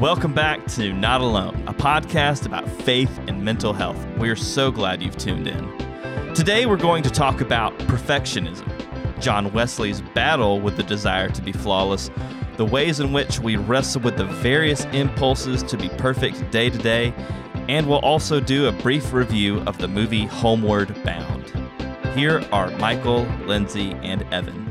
Welcome back to Not Alone, a podcast about faith and mental health. We're so glad you've tuned in. Today, we're going to talk about perfectionism, John Wesley's battle with the desire to be flawless, the ways in which we wrestle with the various impulses to be perfect day to day, and we'll also do a brief review of the movie Homeward Bound. Here are Michael, Lindsay, and Evan.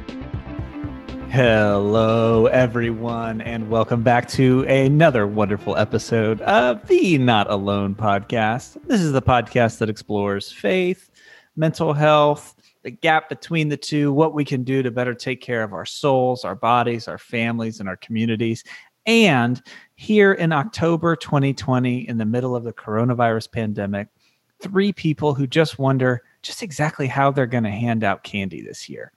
Hello, everyone, and welcome back to another wonderful episode of the Not Alone podcast. This is the podcast that explores faith, mental health, the gap between the two, what we can do to better take care of our souls, our bodies, our families, and our communities. And here in October 2020, in the middle of the coronavirus pandemic, three people who just wonder just exactly how they're going to hand out candy this year.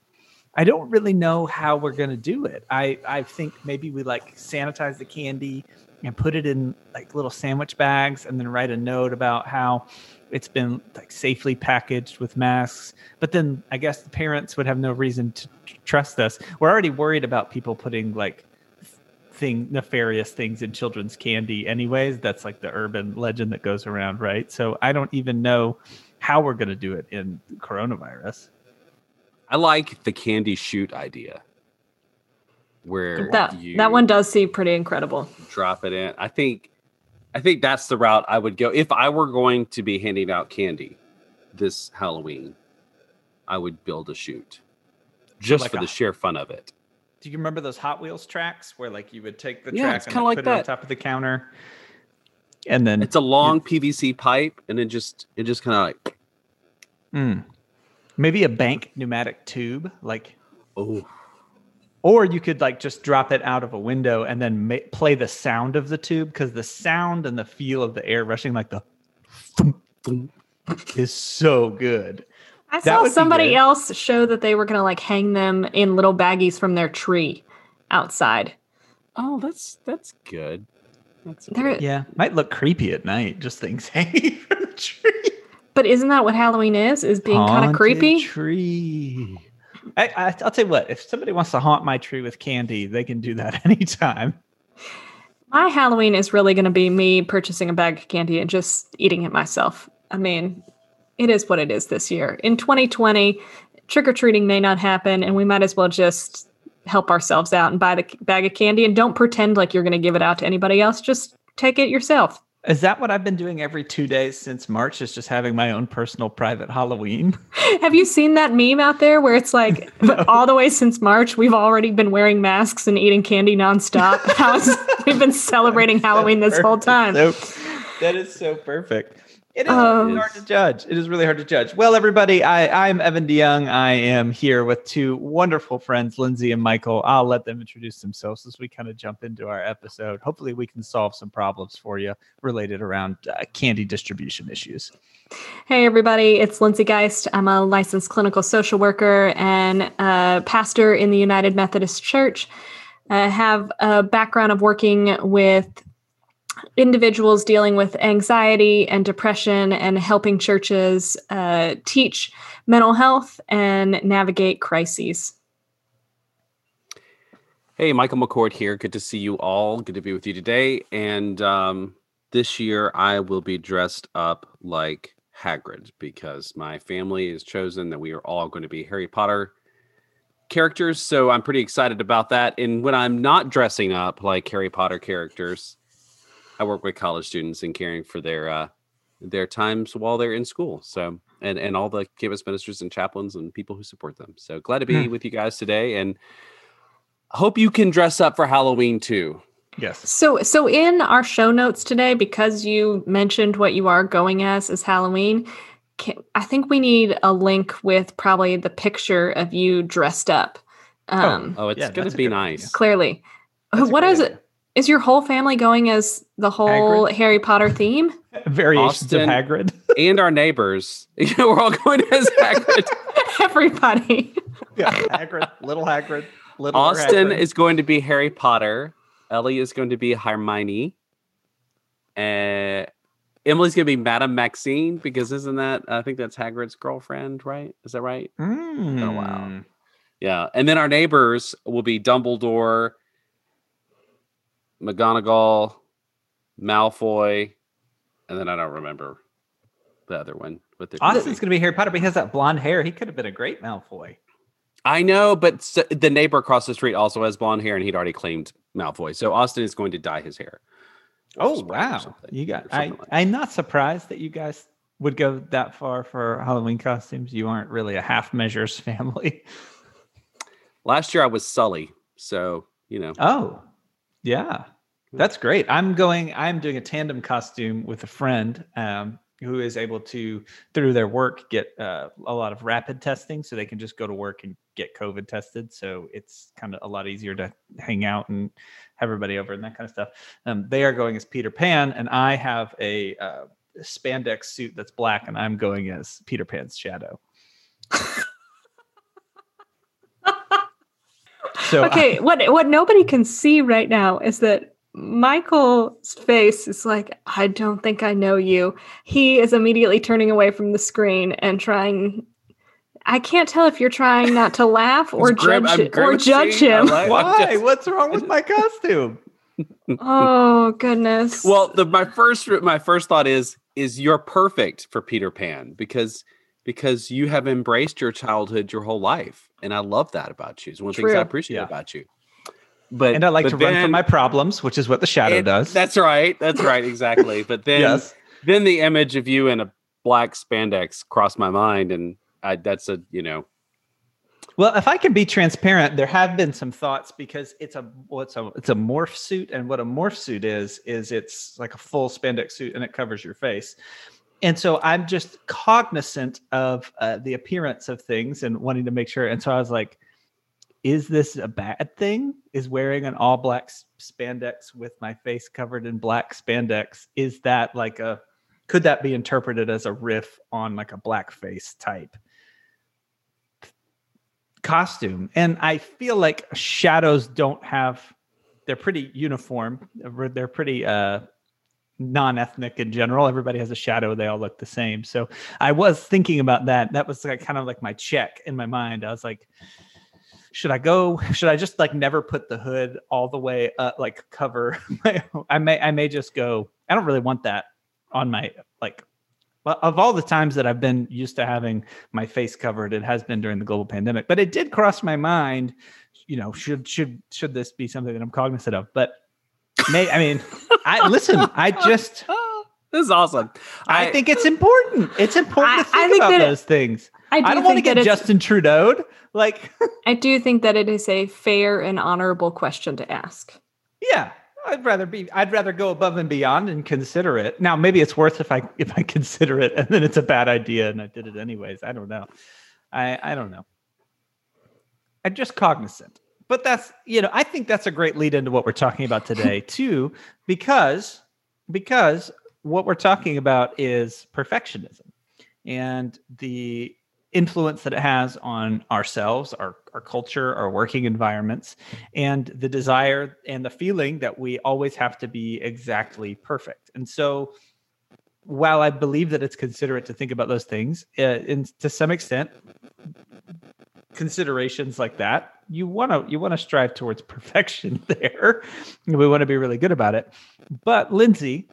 I don't really know how we're gonna do it. I I think maybe we like sanitize the candy and put it in like little sandwich bags and then write a note about how it's been like safely packaged with masks. But then I guess the parents would have no reason to trust us. We're already worried about people putting like thing nefarious things in children's candy anyways. That's like the urban legend that goes around, right? So I don't even know how we're gonna do it in coronavirus. I like the candy chute idea. Where that that one does seem pretty incredible. Drop it in. I think I think that's the route I would go if I were going to be handing out candy this Halloween. I would build a chute just like for a, the sheer fun of it. Do you remember those Hot Wheels tracks where like you would take the yeah, track and like put that. it on top of the counter, and then it's a long PVC pipe, and it just it just kind of like. Mm. Maybe a bank pneumatic tube, like. Oh. Or you could like just drop it out of a window and then ma- play the sound of the tube because the sound and the feel of the air rushing, like the, thump, thump, is so good. I saw somebody else show that they were gonna like hang them in little baggies from their tree outside. Oh, that's that's good. That's good. yeah. Might look creepy at night. Just things hanging from the tree. But isn't that what Halloween is? Is being kind of creepy? Tree. I, I, will tell you what. If somebody wants to haunt my tree with candy, they can do that anytime. My Halloween is really going to be me purchasing a bag of candy and just eating it myself. I mean, it is what it is this year. In 2020, trick or treating may not happen, and we might as well just help ourselves out and buy the bag of candy and don't pretend like you're going to give it out to anybody else. Just take it yourself. Is that what I've been doing every two days since March? Is just having my own personal private Halloween? Have you seen that meme out there where it's like no. all the way since March we've already been wearing masks and eating candy nonstop? we've been celebrating Halloween this whole time. So, that is so perfect. It is um, hard to judge. It is really hard to judge. Well, everybody, I, I'm Evan DeYoung. I am here with two wonderful friends, Lindsay and Michael. I'll let them introduce themselves as we kind of jump into our episode. Hopefully, we can solve some problems for you related around uh, candy distribution issues. Hey, everybody, it's Lindsay Geist. I'm a licensed clinical social worker and a pastor in the United Methodist Church. I have a background of working with individuals dealing with anxiety and depression and helping churches uh, teach mental health and navigate crises. Hey, Michael McCord here. Good to see you all. Good to be with you today. And um, this year, I will be dressed up like Hagrid because my family has chosen that we are all going to be Harry Potter characters. So I'm pretty excited about that. And when I'm not dressing up like Harry Potter characters, I work with college students and caring for their uh, their times while they're in school. So and and all the campus ministers and chaplains and people who support them. So glad to be hmm. with you guys today and hope you can dress up for Halloween too. Yes. So so in our show notes today because you mentioned what you are going as as Halloween, can, I think we need a link with probably the picture of you dressed up. Oh, um, oh, oh, it's yeah, going to be nice. Clearly. What is it? Is your whole family going as the whole Hagrid? Harry Potter theme? Variations Austin of Hagrid. and our neighbors. You know, we're all going as Hagrid. Everybody. yeah, Hagrid, little Hagrid. Little Austin Hagrid. is going to be Harry Potter. Ellie is going to be Hermione. And Emily's going to be Madame Maxime because isn't that, I think that's Hagrid's girlfriend, right? Is that right? Mm. Oh, wow. Yeah. And then our neighbors will be Dumbledore, McGonagall, Malfoy, and then I don't remember the other one. With the Austin's going to be Harry Potter, but he has that blonde hair. He could have been a great Malfoy. I know, but the neighbor across the street also has blonde hair, and he'd already claimed Malfoy. So Austin is going to dye his hair. Oh wow! You got. I like I'm not surprised that you guys would go that far for Halloween costumes. You aren't really a half measures family. Last year I was Sully, so you know. Oh, yeah, that's great. I'm going. I'm doing a tandem costume with a friend um, who is able to, through their work, get uh, a lot of rapid testing, so they can just go to work and get COVID tested. So it's kind of a lot easier to hang out and have everybody over and that kind of stuff. Um, they are going as Peter Pan, and I have a uh, spandex suit that's black, and I'm going as Peter Pan's shadow. so I- okay, what what nobody can see right now is that Michael's face is like, I don't think I know you. He is immediately turning away from the screen and trying. I can't tell if you're trying not to laugh or It's grim- judge it- or judge him. like- why? just- What's wrong with my costume? oh goodness. Well, the my first my first thought is is you're perfect for Peter Pan because because you have embraced your childhood your whole life, and I love that about you. It's one of the things I appreciate Yeah. about you. But and I like to run from my problems, which is what the shadow it- does. That's right. That's right. Exactly. But then yes. then the image of you in a black spandex crossed my mind, and I, that's a you know Well, if I can be transparent, there have been some thoughts because it's a what's a it's a morph suit, and what a morph suit is is it's like a full spandex suit and it covers your face. And so I'm just cognizant of uh, the appearance of things and wanting to make sure. And so I was like, is this a bad thing? Is wearing an all black spandex with my face covered in black spandex, is that like a, could that be interpreted as a riff on like a blackface type costume? And I feel like shadows don't have, they're pretty uniform. They're pretty, uh, non-ethnic in general. Everybody has a shadow they all look the same. So i was thinking about that. That was like kind of like my check in my mind. I was like should i go? Should i just like never put the hood all the way up like cover my i may i may just go. I don't really want that on my like well, of all the times that i've been used to having my face covered it has been during the global pandemic. But it did cross my mind you know should should should this be something that i'm cognizant of? But may i mean i listen i just this is awesome. I, think it's important. It's important I- to think, think about that it- those things. I, do I don't want to get Justin Trudeau. Like, I do think that it is a fair and honorable question to ask. yeah, I'd rather be. I'd rather go above and beyond and consider it. Now, maybe it's worth if I if I consider it and then it's a bad idea and I did it anyways. I don't know. I I don't know. I'm just cognizant. But that's you know I think that's a great lead into what we're talking about today too, because because what we're talking about is perfectionism and the influence that it has on ourselves, our, our culture, our working environments, and the desire and the feeling that we always have to be exactly perfect. And so, while I believe that it's considerate to think about those things, uh, and to some extent, considerations like that, you want to you want to strive towards perfection there. we want to be really good about it. But Lindsay,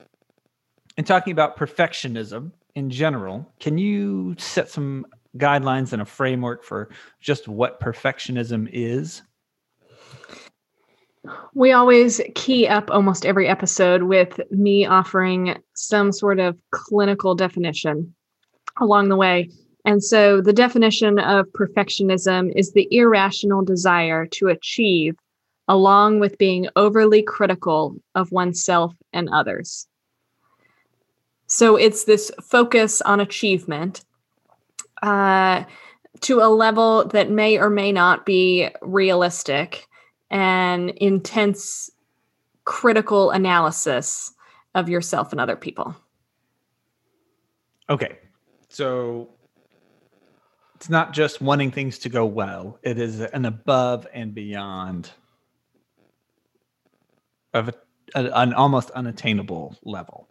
in talking about perfectionism in general, can you set some guidelines and a framework for just what perfectionism is? We always key up almost every episode with me offering some sort of clinical definition along the way. And so the definition of perfectionism is the irrational desire to achieve, along with being overly critical of oneself and others. So it's this focus on achievement uh, to a level that may or may not be realistic and intense critical analysis of yourself and other people. Okay. So it's not just wanting things to go well, it is an above and beyond of a, a- an almost unattainable level.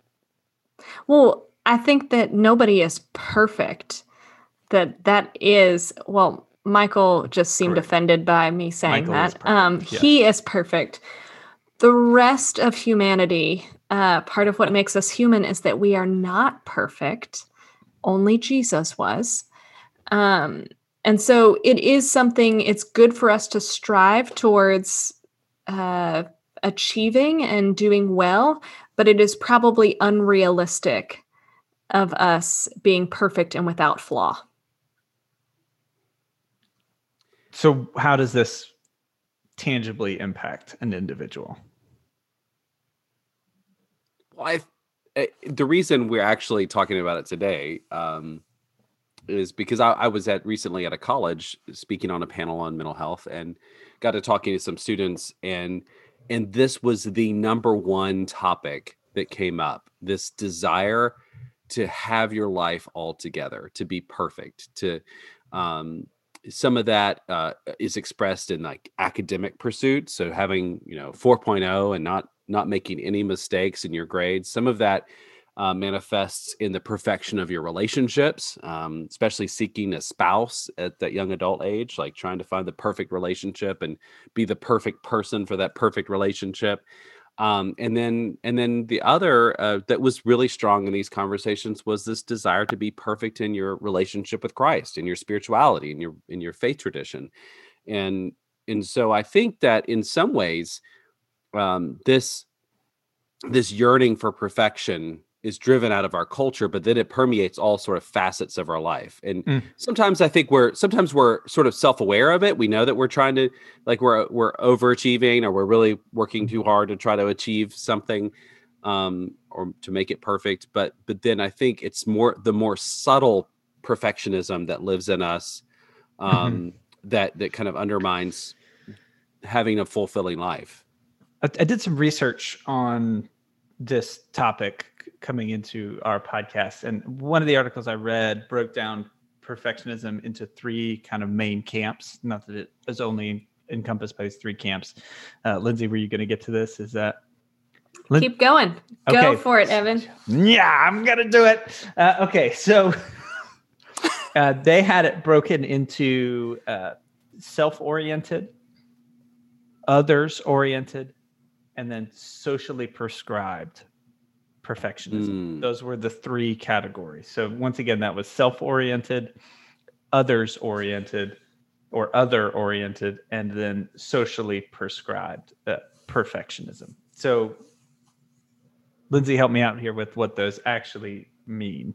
Well, I think that nobody is perfect. That that is well, Michael just seemed Correct. offended by me saying Michael that. Um, yes. he is perfect. The rest of humanity uh, part of what makes us human is that we are not perfect. Only Jesus was. Um, and so it is something, it's good for us to strive towards uh, achieving and doing well, but it is probably unrealistic of us being perfect and without flaw. So, how does this tangibly impact an individual? Well, I, the reason we're actually talking about it today um, is because I, I, was at recently at a college speaking on a panel on mental health and got to talking to some students and and this was the number one topic that came up this desire to have your life all together to be perfect to um, some of that uh, is expressed in like academic pursuits so having you know 4.0 and not not making any mistakes in your grades some of that uh, manifests in the perfection of your relationships um, especially seeking a spouse at that young adult age like trying to find the perfect relationship and be the perfect person for that perfect relationship. Um, and then and then the other uh, that was really strong in these conversations was this desire to be perfect in your relationship with Christ, in your spirituality, in your in your faith tradition, and and so I think that in some ways, um, this this yearning for perfection is driven out of our culture, but then it permeates all sort of facets of our life. And mm. sometimes I think we're sometimes we're sort of self-aware of it. We know that we're trying to like we're we're overachieving or we're really working too hard to try to achieve something um or to make it perfect. But but then I think it's more the more subtle perfectionism that lives in us mm-hmm. um mm-hmm. that that kind of undermines having a fulfilling life. I, I did some research on this topic coming into our podcast. And one of the articles I read broke down perfectionism into three kind of main camps. Not that it is only encompassed by these three camps. Uh, Lindsay, were you going to get to this? Is that Lin- keep going? Okay. Go for it, Evan. Yeah, I'm gonna do it. Uh, okay, so uh, they had it broken into uh, self-oriented, others-oriented, and then socially prescribed perfectionism. Mm. Those were the three categories. So once again, that was self-oriented, others-oriented, or other-oriented, and then socially prescribed uh, perfectionism. So, Lindsay, help me out here with what those actually mean.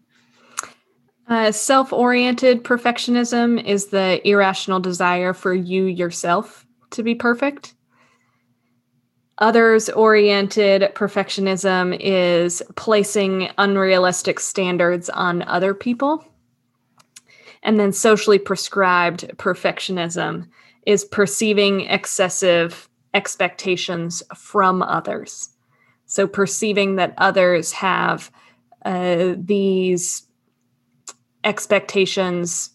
Uh, self oriented perfectionism is the irrational desire for you yourself to be perfect. Others oriented perfectionism is placing unrealistic standards on other people. And then socially prescribed perfectionism is perceiving excessive expectations from others. So perceiving that others have uh, these expectations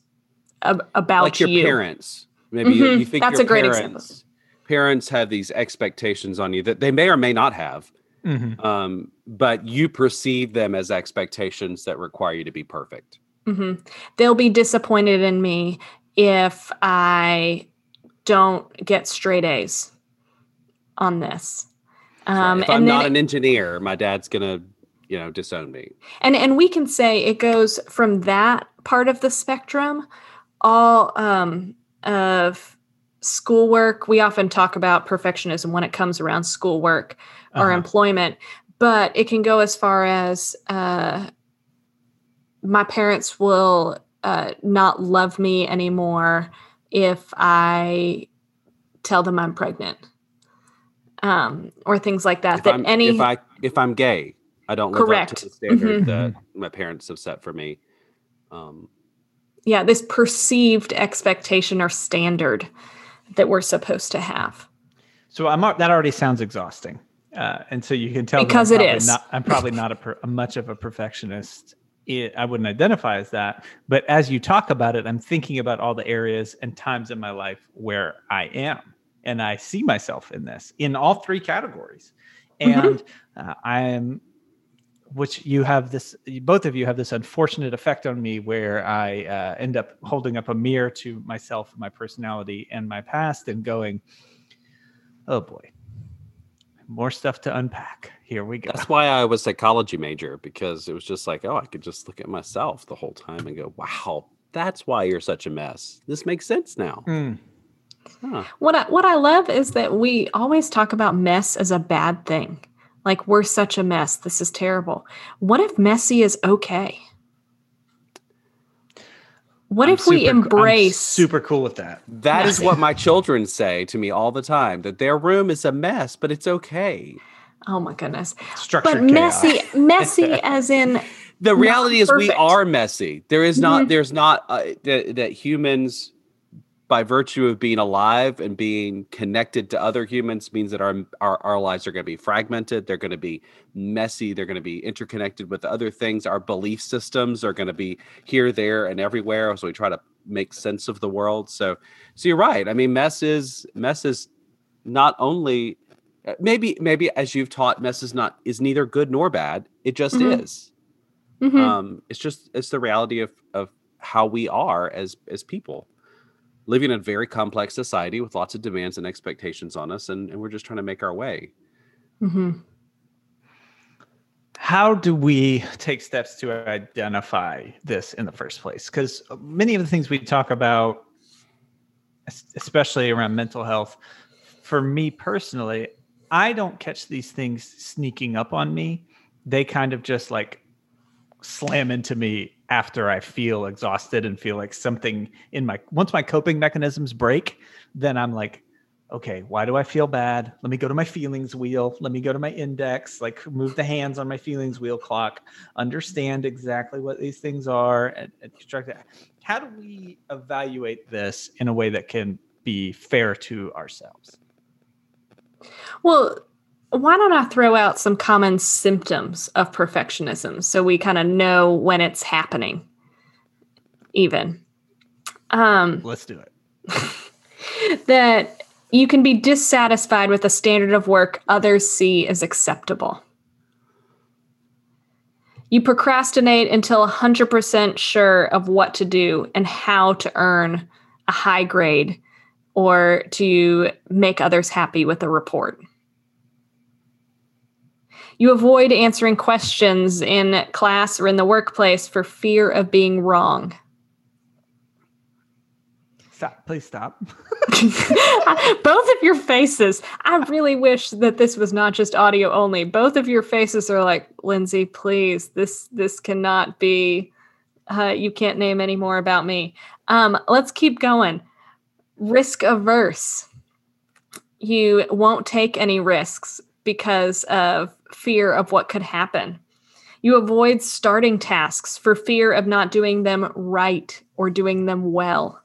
ab- about like your you. parents. Maybe mm-hmm. you, you, think that's a great parents, example parents have these expectations on you that they may or may not have mm-hmm. um, but you perceive them as expectations that require you to be perfect mm-hmm. they'll be disappointed in me if i don't get straight a's on this um, if i'm not an engineer my dad's gonna you know disown me and and we can say it goes from that part of the spectrum all um, of schoolwork we often talk about perfectionism when it comes around schoolwork uh-huh. or employment but it can go as far as uh, my parents will uh, not love me anymore if i tell them i'm pregnant um, or things like that if that I'm, any if i if i'm gay i don't live correct. up to the standard mm-hmm. that my parents have set for me um, yeah this perceived expectation or standard that we're supposed to have. So I'm that already sounds exhausting, uh, and so you can tell because it is. Not, I'm probably not a, per, a, much of a perfectionist. It, I wouldn't identify as that, but as you talk about it, I'm thinking about all the areas and times in my life where I am, and I see myself in this in all three categories, mm-hmm. and mm-hmm. uh, I am which you have this both of you have this unfortunate effect on me where i uh, end up holding up a mirror to myself my personality and my past and going oh boy more stuff to unpack. Here we go. That's why I was psychology major because it was just like, oh, I could just look at myself the whole time and go, wow, that's why you're such a mess. This makes sense now. Mm. Huh. What I, what I love is that we always talk about mess as a bad thing. Like we're such a mess. This is terrible. What if messy is okay? What I'm if we super co- I'm embrace super cool with that. That is Messy. what my children say to me all the time that their room is a mess, but it's okay. Oh my goodness. Structured But chaos. messy messy as in The Not reality is we are messy. There is not Mhm. there's not uh, that, that humans by virtue of being alive and being connected to other humans means that our our, our lives are going to be fragmented, they're going to be messy, they're going to be interconnected with other things. Our belief systems are going to be here, there and everywhere as we try to make sense of the world. So so you're right. I mean mess is mess is not only uh, maybe maybe as you've taught mess is not is neither good nor bad. It just Mhm. is Mhm. um it's just it's the reality of of how we are as as people living in a very complex society with lots of demands and expectations on us and, and we're just trying to make our way Mhm. How do we take steps to identify this in the first place? Because many of the things we talk about, especially around mental health, for me personally, I don't catch these things sneaking up on me. They kind of just like slam into me after I feel exhausted and feel like something in my once my coping mechanisms break, then I'm like, okay, why do I feel bad? Let me go to my feelings wheel. Let me go to my index, like move the hands on my feelings wheel clock, understand exactly what these things are, and, and construct. How do we evaluate this in a way that can be fair to ourselves? Well, why don't I throw out some common symptoms of perfectionism so we kind of know when it's happening, even? Um, Let's do it. that you can be dissatisfied with a standard of work others see as acceptable. You procrastinate until 100% sure of what to do and how to earn a high grade or to make others happy with a report. You avoid answering questions in class or in the workplace for fear of being wrong. Stop. Please stop. Both of your faces. I really wish that this was not just audio only. Both of your faces are like, Lindsay, please. This this cannot be. Uh, you can't name any more about me. Um, let's keep going. Risk averse. You won't take any risks because of fear of what could happen. You avoid starting tasks for fear of not doing them right or doing them well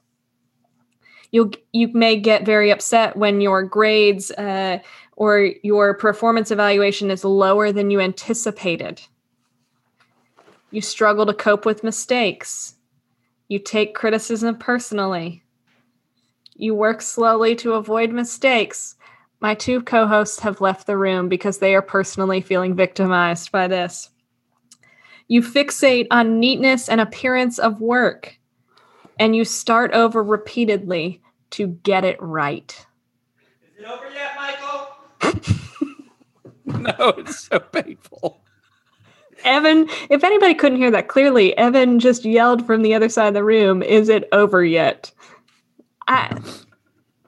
you you may get very upset when your grades uh, or your performance evaluation is lower than you anticipated. You struggle to cope with mistakes. You take criticism personally. You work slowly to avoid mistakes. My two co hosts have left the room because they are personally feeling victimized by this. You fixate on neatness and appearance of work, and you start over repeatedly to get it right. Is it over yet, Michael? no it's so painful Evan, if anybody couldn't hear that clearly, Evan just yelled from the other side of the room, Is it over yet? I,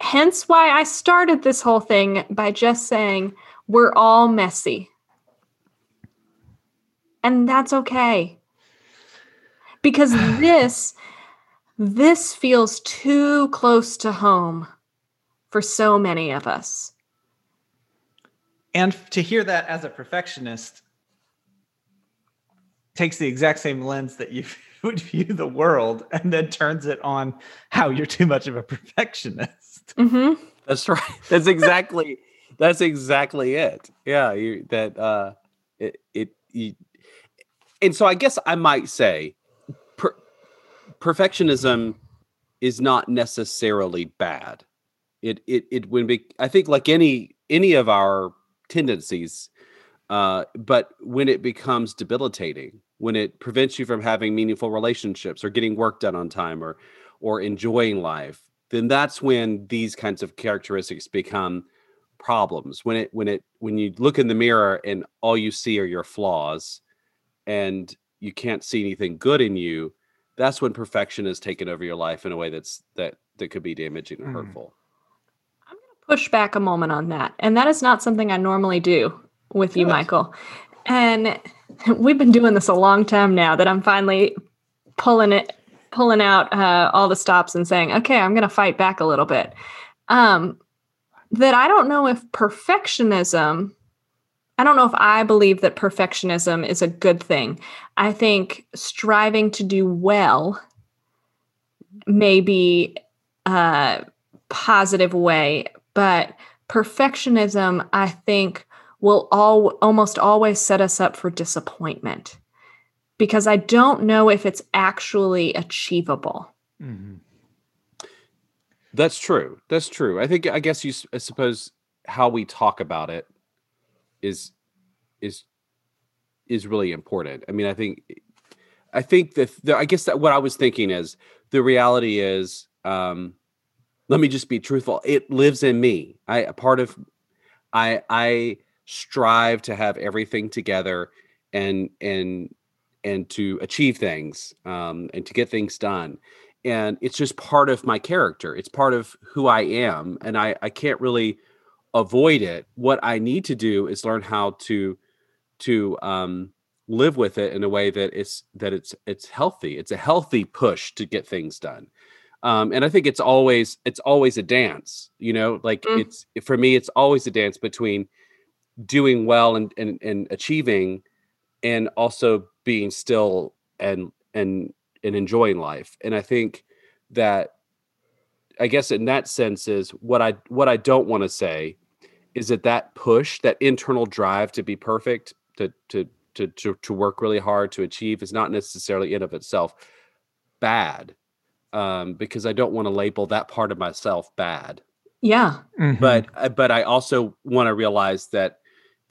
hence why I started this whole thing by just saying, We're all messy. And that's okay. Because this this feels too close to home for so many of us. And to hear that as a perfectionist takes the exact same lens that you would view the world and then turns it on how you're too much of a perfectionist. Mm-hmm. that's right. That's exactly that's exactly it. Yeah you that uh it it you, and so i guess i might say per, perfectionism is not necessarily bad. It it it when be i think like any any of our tendencies uh but when it becomes debilitating when it prevents you from having meaningful relationships or getting work done on time or or enjoying life then that's when these kinds of characteristics become problems when it when it when you look in the mirror and all you see are your flaws and you can't see anything good in you that's when perfection has taken over your life in a way that's that that could be damaging and Mm. hurtful push back a moment on that. And that is not something I normally do with you, Good. Michael. And we've been doing this a long time now that I'm finally pulling it pulling out uh, all the stops and saying, okay, I'm going to fight back a little bit. Um, that I don't know if perfectionism, I don't know if I believe that perfectionism is a good thing. I think striving to do well may be a positive way, but perfectionism, I think, will all almost always set us up for disappointment because I don't know if it's actually achievable. Mhm. That's true. That's true. I think I guess you I suppose how we talk about it is is is really important. I mean, I think I think that the, I guess that what I was thinking is the reality is um let me just be truthful. It lives in me. I a part of I I strive to have everything together and and and to achieve things um and to get things done and it's just part of my character it's part of who i am and i i can't really avoid it what i need to do is learn how to to um live with it in a way that it's that it's it's healthy it's a healthy push to get things done um and i think it's always it's always a dance you know like Mm. it's for me it's always a dance between doing well and and, and achieving and also being still and and and enjoying life and i think that i guess in that sense is what i what i don't want to say is that that push that internal drive to be perfect to to to to, to work really hard to achieve is not necessarily in of itself bad um because i don't want to label that part of myself bad Yeah. Mhm. but uh, but I also want to realize that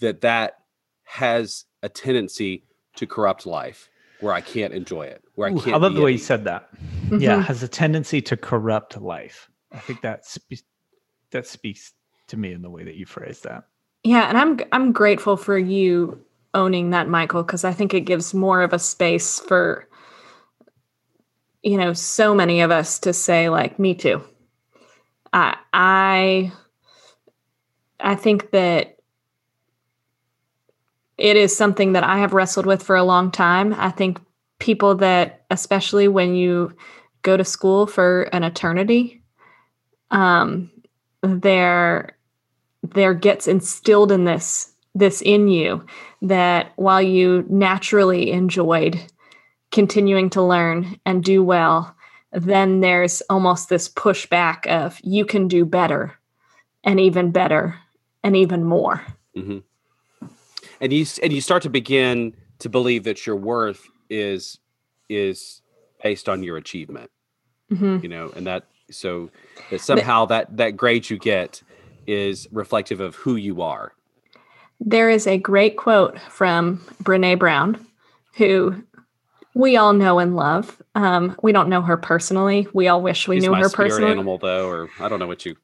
that that has a tendency to corrupt life where I can't enjoy it, where I can't. I love be the way you said that. Yeah, Mhm. has a tendency to corrupt life. I think that spe- that speaks to me in the way that you phrase that. Yeah, and I'm I'm grateful for you owning that, Michael, because I think it gives more of a space for you know so many of us to say like, me too. I I I think that it is something that I have wrestled with for a long time. I think people that, especially when you go to school for an eternity, um, there there gets instilled in this this in you that while you naturally enjoyed continuing to learn and do well, then there's almost this pushback of you can do better and even better and even more. Mhm. And you and you start to begin to believe that your worth is is based on your achievement, Mhm. you know, and that so that somehow that that grade you get is reflective of who you are. There is a great quote from Brene Brown, who we all know and love. Um, we don't know her personally. We all wish we She's knew her spirit personally. animal, though, or I don't know what you.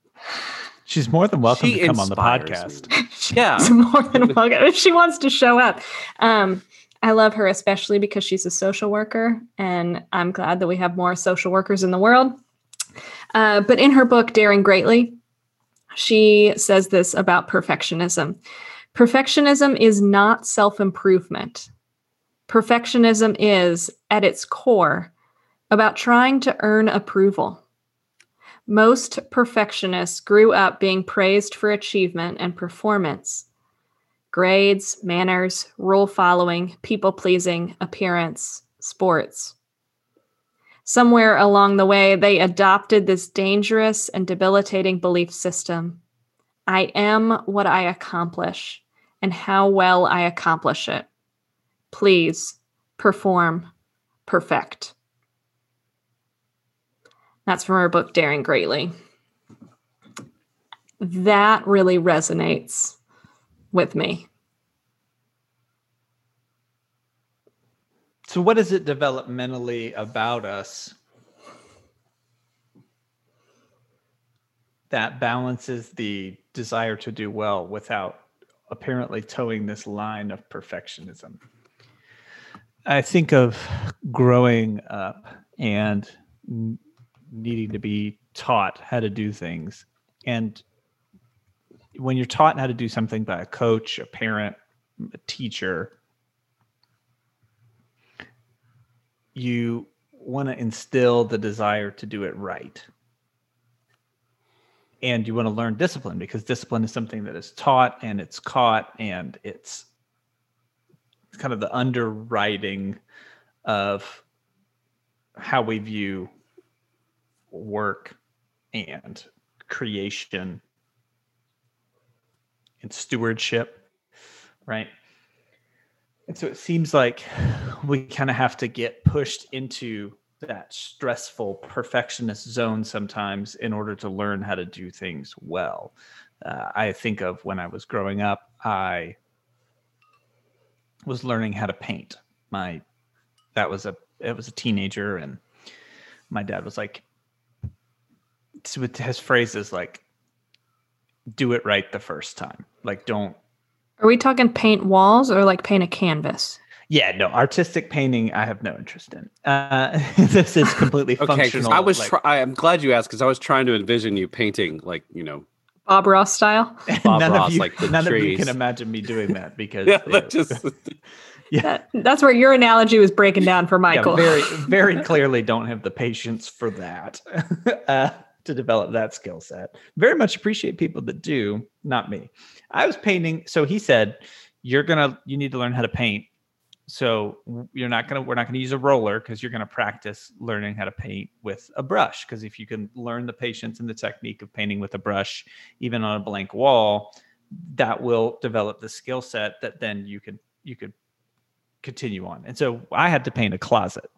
She's more than welcome She to come on the podcast. me. She's more than welcome if she wants to show up. Um, I love her especially because she's a social worker, and I'm glad that we have more social workers in the world. Uh, but in her book, Daring Greatly, she says this about perfectionism Perfectionism is not self improvement. Perfectionism is, at its core, about trying to earn approval. Most perfectionists grew up being praised for achievement and performance grades, manners, rule following, people pleasing, appearance, sports. Somewhere along the way, they adopted this dangerous and debilitating belief system I am what I accomplish and how well I accomplish it. Please perform, perfect. That's from her book, Daring Greatly. That really resonates with me. So, what is it developmentally about us that balances the desire to do well without apparently toeing this line of perfectionism. I think of growing up and needing to be taught how to do things. And when you're taught how to do something by a coach, a parent, a teacher, you want to instill the desire to do it right. And you want to learn discipline because discipline is something that is taught and it's caught and it's kind of the underwriting of how we view work and creation and stewardship, right? And so it seems like we kind of have to get pushed into that stressful perfectionist zone sometimes in order to learn how to do things well. Uh, I think of when I was growing up, I was learning how to paint. My that was a it was a teenager and my dad was like with his phrases like do it right the first time. Like don't Are we talking paint walls or like paint a canvas? Yeah, no, artistic painting I have no interest in. Uh, this is completely okay, functional. I was like, try- I'm glad you asked because I was trying to envision you painting like, you know, Bob Ross style. Bob none Ross, of you, like the none of you can imagine me doing that because yeah, that just yeah, That, that's where your analogy was breaking down for yeah, Michael. very very clearly don't have the patience for that uh, to develop that skill set. Very much appreciate people that do, not me. I was painting, so he said, "You're gonna, you need to learn how to paint." So you're not gonna, we're not gonna use a roller because you're gonna practice learning how to paint with a brush. Because if you can learn the patience and the technique of painting with a brush, even on a blank wall, that will develop the skill set that then you could you could continue on. And so I had to paint a closet.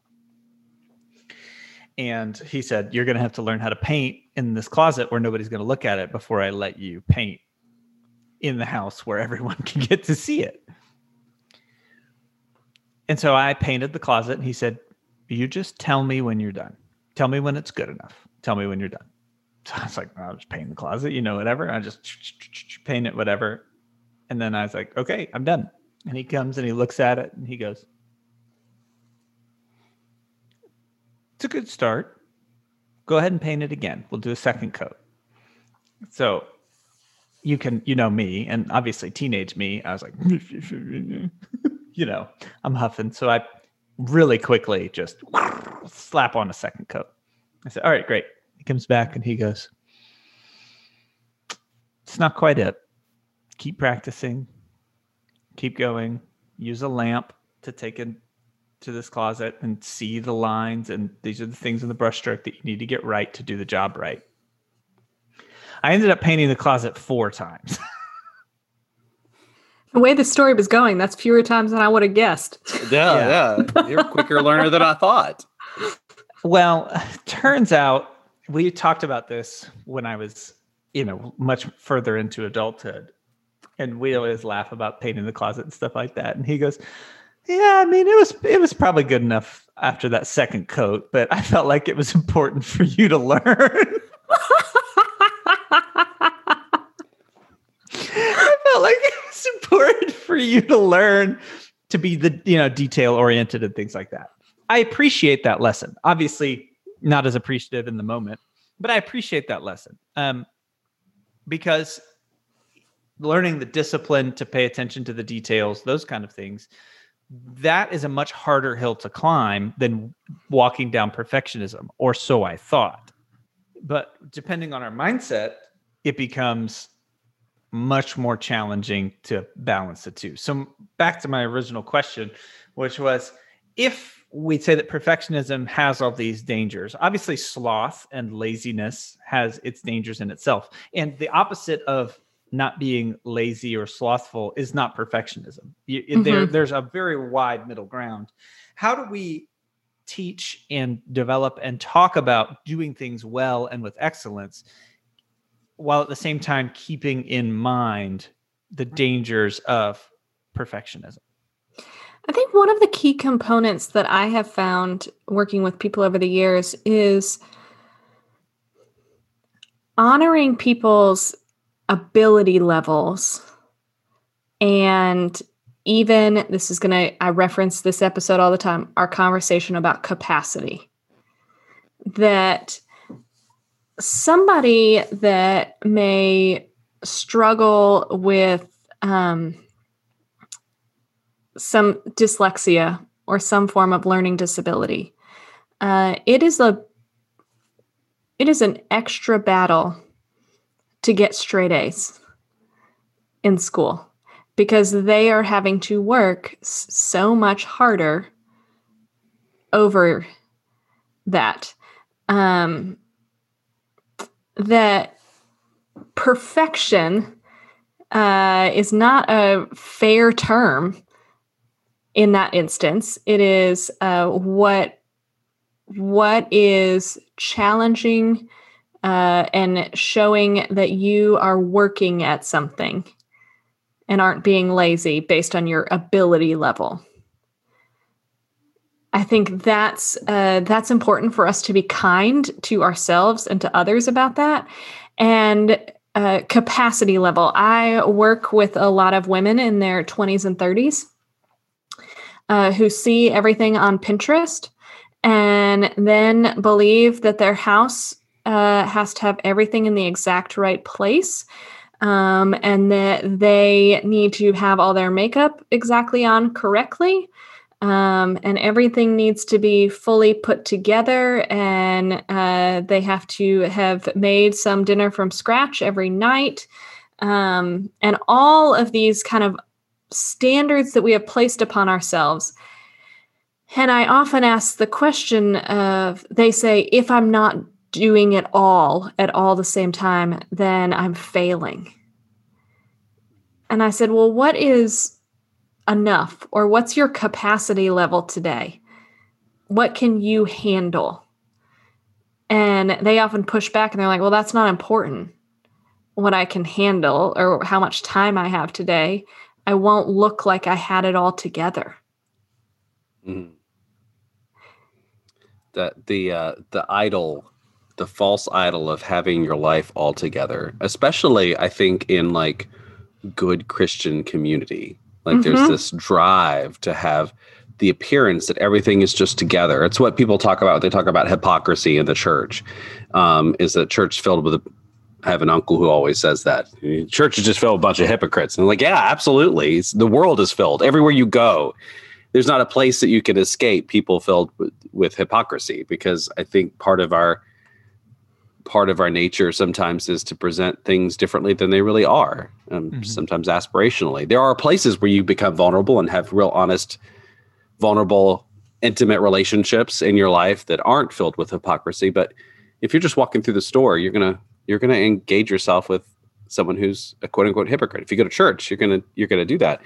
And he said, You're going to have to learn how to paint in this closet where nobody's going to look at it before I let you paint in the house where everyone can get to see it. And so I painted the closet and he said, You just tell me when you're done. Tell me when it's good enough. Tell me when you're done. So I was like, I'll just paint the closet, you know, whatever. I just paint it, whatever. And then I was like, okay, I'm done. And he comes and he looks at it and he goes, It's a good start. Go ahead and paint it again. We'll do a second coat. So you can, you know me, and obviously teenage me, I was like, you know, I'm huffing. So I really quickly just slap on a second coat. I said, All right, great. He comes back and he goes, It's not quite it. Keep practicing, keep going, use a lamp to take it to this closet and see the lines. And these are the things in the brushstroke that you need to get right to do the job right. I ended up painting the closet four times. The way the story was going, that's fewer times than I would have guessed. yeah, yeah. You're a quicker learner than I thought. Well, turns out we talked about this when I was, you know, much further into adulthood. And we always laugh about painting the closet and stuff like that. And he goes, Yeah, I mean, it was it was probably good enough after that second coat, but I felt like it was important for you to learn. I felt like it was important for you to learn to be the you know detail oriented and things like that. I appreciate that lesson. Obviously, not as appreciative in the moment, but I appreciate that lesson um, because learning the discipline to pay attention to the details, those kind of things, that is a much harder hill to climb than walking down perfectionism, or so I thought. But depending on our mindset, it becomes much more challenging to balance the two. So back to my original question, which was if we say that perfectionism has all these dangers, obviously sloth and laziness has its dangers in itself. And the opposite of not being lazy or slothful is not perfectionism. You, there, Mhm. there's a very wide middle ground. How do we teach and develop and talk about doing things well and with excellence while at the same time keeping in mind the dangers of perfectionism. I think one of the key components that I have found working with people over the years is honoring people's ability levels. And even this is going to i reference this episode all the time our conversation about capacity. That somebody that may struggle with um, some dyslexia or some form of learning disability uh, it is a it is an extra battle to get straight a's in school because they are having to work so much harder over that um, that perfection uh, is not a fair term in that instance. It is uh, what what is challenging uh, and showing that you are working at something and aren't being lazy based on your ability level. I think that's uh, that's important for us to be kind to ourselves and to others about that. And uh, capacity level. I work with a lot of women in their 20s and 30s uh, who see everything on Pinterest and then believe that their house uh, has to have everything in the exact right place um, and that they need to have all their makeup exactly on correctly. Um, and everything needs to be fully put together, and uh, they have to have made some dinner from scratch every night. Um, and all of these kind of standards that we have placed upon ourselves. And I often ask the question of, they say, if I'm not doing it all at all the same time, then I'm failing. And I said, Well, what is enough? Or what's your capacity level today? What can you handle? And they often push back and they're like, Well, that's not important. What I can handle or how much time I have today, I won't look like I had it all together. Mm. The the uh, the idol the false idol of having your life all together, especially I think in like good Christian community. Like mm-hmm. there's this drive to have the appearance that everything is just together. It's what people talk about. They talk about hypocrisy in the church. Um, is that church filled with? A, I have an uncle who always says that church is just filled with a bunch of hypocrites. And I'm like, yeah, absolutely. It's, the world is filled everywhere you go. There's not a place that you can escape people filled with, with hypocrisy because I think part of our part of our nature sometimes is to present things differently than they really are, um, mm-hmm. sometimes aspirationally. There are places where you become vulnerable and have real honest, vulnerable, intimate relationships in your life that aren't filled with hypocrisy. But if you're just walking through the store, you're gonna you're gonna engage yourself with someone who's a quote unquote hypocrite. If you go to church, you're gonna you're gonna do that.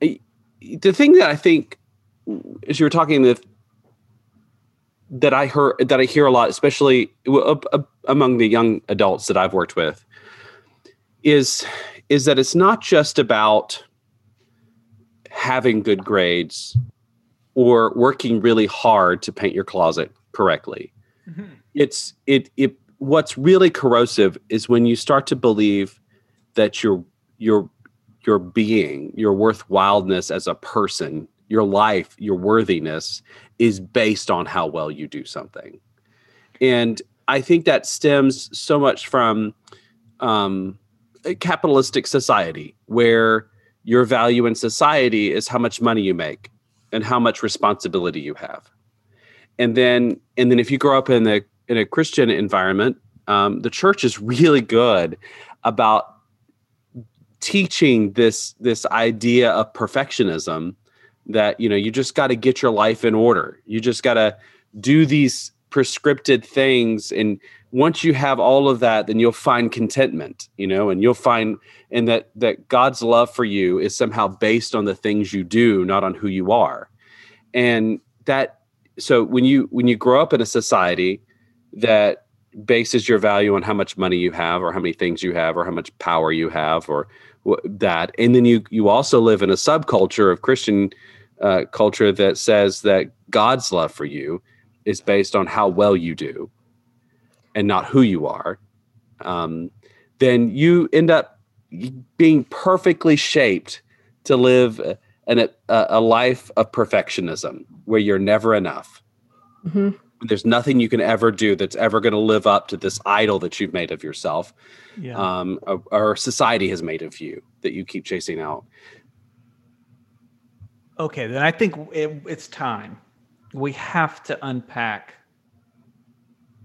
The thing that I think, as you were talking, the that I heard that I hear a lot, especially among the young adults that I've worked with, is is that it's not just about having good grades or working really hard to paint your closet correctly. Mm-hmm. It's it it what's really corrosive is when you start to believe that your your your being, your worthwhileness as a person, your life, your worthiness is based on how well you do something. And I think that stems so much from um, a capitalistic society where your value in society is how much money you make and how much responsibility you have. And then, and then if you grow up in a in a Christian environment, um, the church is really good about teaching this this idea of perfectionism that you know you just got to get your life in order. You just got to do these prescripted things and once you have all of that then you'll find contentment you know and you'll find and that that god's love for you is somehow based on the things you do not on who you are. And that so when you when you grow up in a society that bases your value on how much money you have or how many things you have or how much power you have or that and then you you also live in a subculture of christian uh, culture that says that god's love for you is based on how well you do and not who you are um, then you end up being perfectly shaped to live an, a, a life of perfectionism where you're never enough. Mm-hmm. There's nothing you can ever do that's ever going to live up to this idol that you've made of yourself, yeah. um, or, or society has made of you that you keep chasing out. Okay, then I think it, it's time. We have to unpack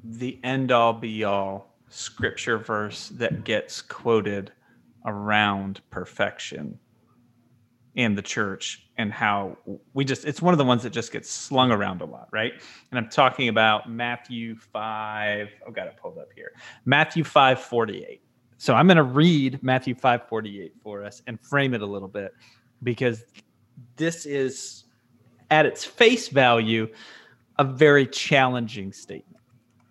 the end all be all scripture verse that gets quoted around perfection in the church and how we just it's one of the ones that just gets slung around a lot right? And i'm talking about matthew 5 i've got it pulled up here. Matthew 5 48 so i'm going to read matthew 5 48 for us and frame it a little bit because this is at its face value a very challenging statement.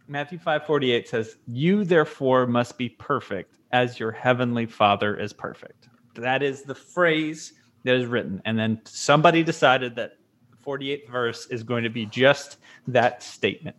Matthew 5 48 says you therefore must be perfect as your heavenly father is perfect. That is the phrase that is written. And then somebody decided that 48th verse is going to be just that statement.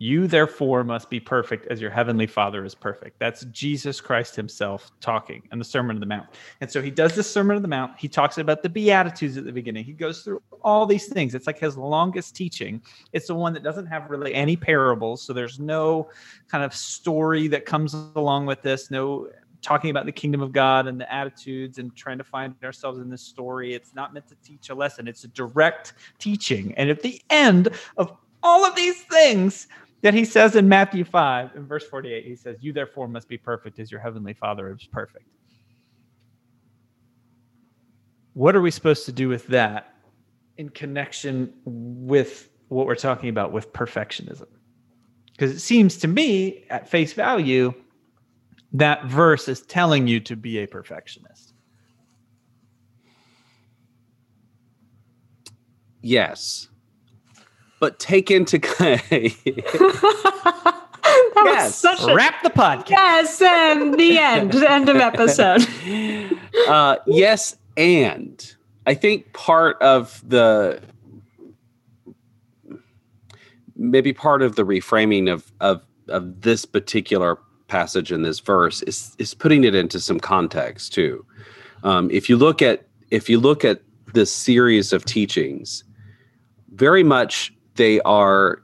You therefore must be perfect as your heavenly Father is perfect. That's Jesus Christ himself talking in the Sermon on the Mount. And so he does the Sermon on the Mount. He talks about the Beatitudes at the beginning. He goes through all these things. It's like his longest teaching. It's the one that doesn't have really any parables. So there's no kind of story that comes along with this, no talking about the kingdom of God and the attitudes and trying to find ourselves in this story. It's not meant to teach a lesson, it's a direct teaching. And at the end of all of these things that he says in Matthew 5, in verse 48, he says, You therefore must be perfect as your heavenly Father is perfect. What are we supposed to do with that in connection with what we're talking about with perfectionism? Because it seems to me, at face value, that verse is telling you to be a perfectionist. Yes. But take into yes. such a, wrap the podcast. Yes, and the end, end of episode. uh, yes, and I think part of the maybe part of the reframing of of of this particular passage in this verse is is putting it into some context too. Um, if you look at if you look at this series of teachings, very much they are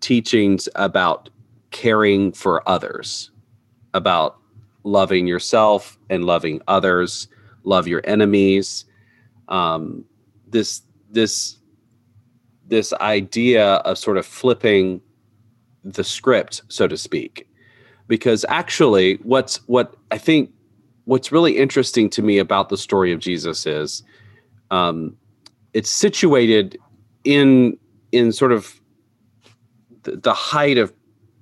teachings about caring for others, about loving yourself and loving others, love your enemies. Um, this this this idea of sort of flipping the script, so to speak, because actually what's what I think what's really interesting to me about the story of Jesus is um, it's situated in in sort of the, height of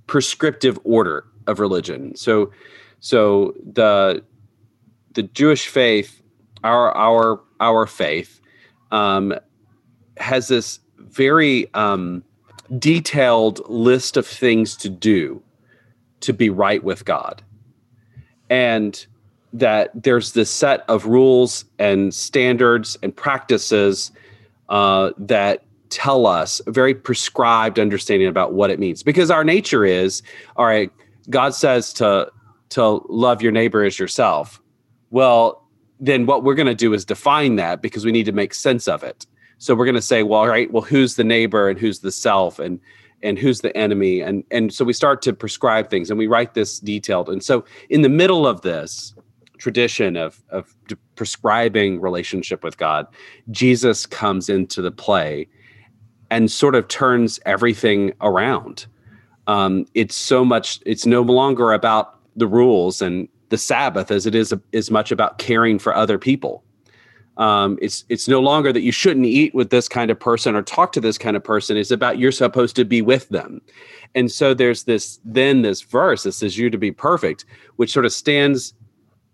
prescriptive order of religion. So so the the Jewish faith, our our our faith, um, has this very um, detailed list of things to do to be right with God. And that there's this set of rules and standards and practices uh, that tell us a very prescribed understanding about what it means. Because our nature is, all right, God says to to love your neighbor as yourself. Well, then what we're going to do is define that because we need to make sense of it. So we're going to say, well, all right, well, who's the neighbor and who's the self and and who's the enemy and and so we start to prescribe things and we write this detailed and so in the middle of this tradition of of prescribing relationship with god jesus comes into the play and sort of turns everything around. Um, it's so much it's no longer about the rules and the sabbath as it is as much about caring for other people um, it's it's no longer that you shouldn't eat with this kind of person or talk to this kind of person. It's about you're supposed to be with them, and so there's this then this verse that says you to be perfect, which sort of stands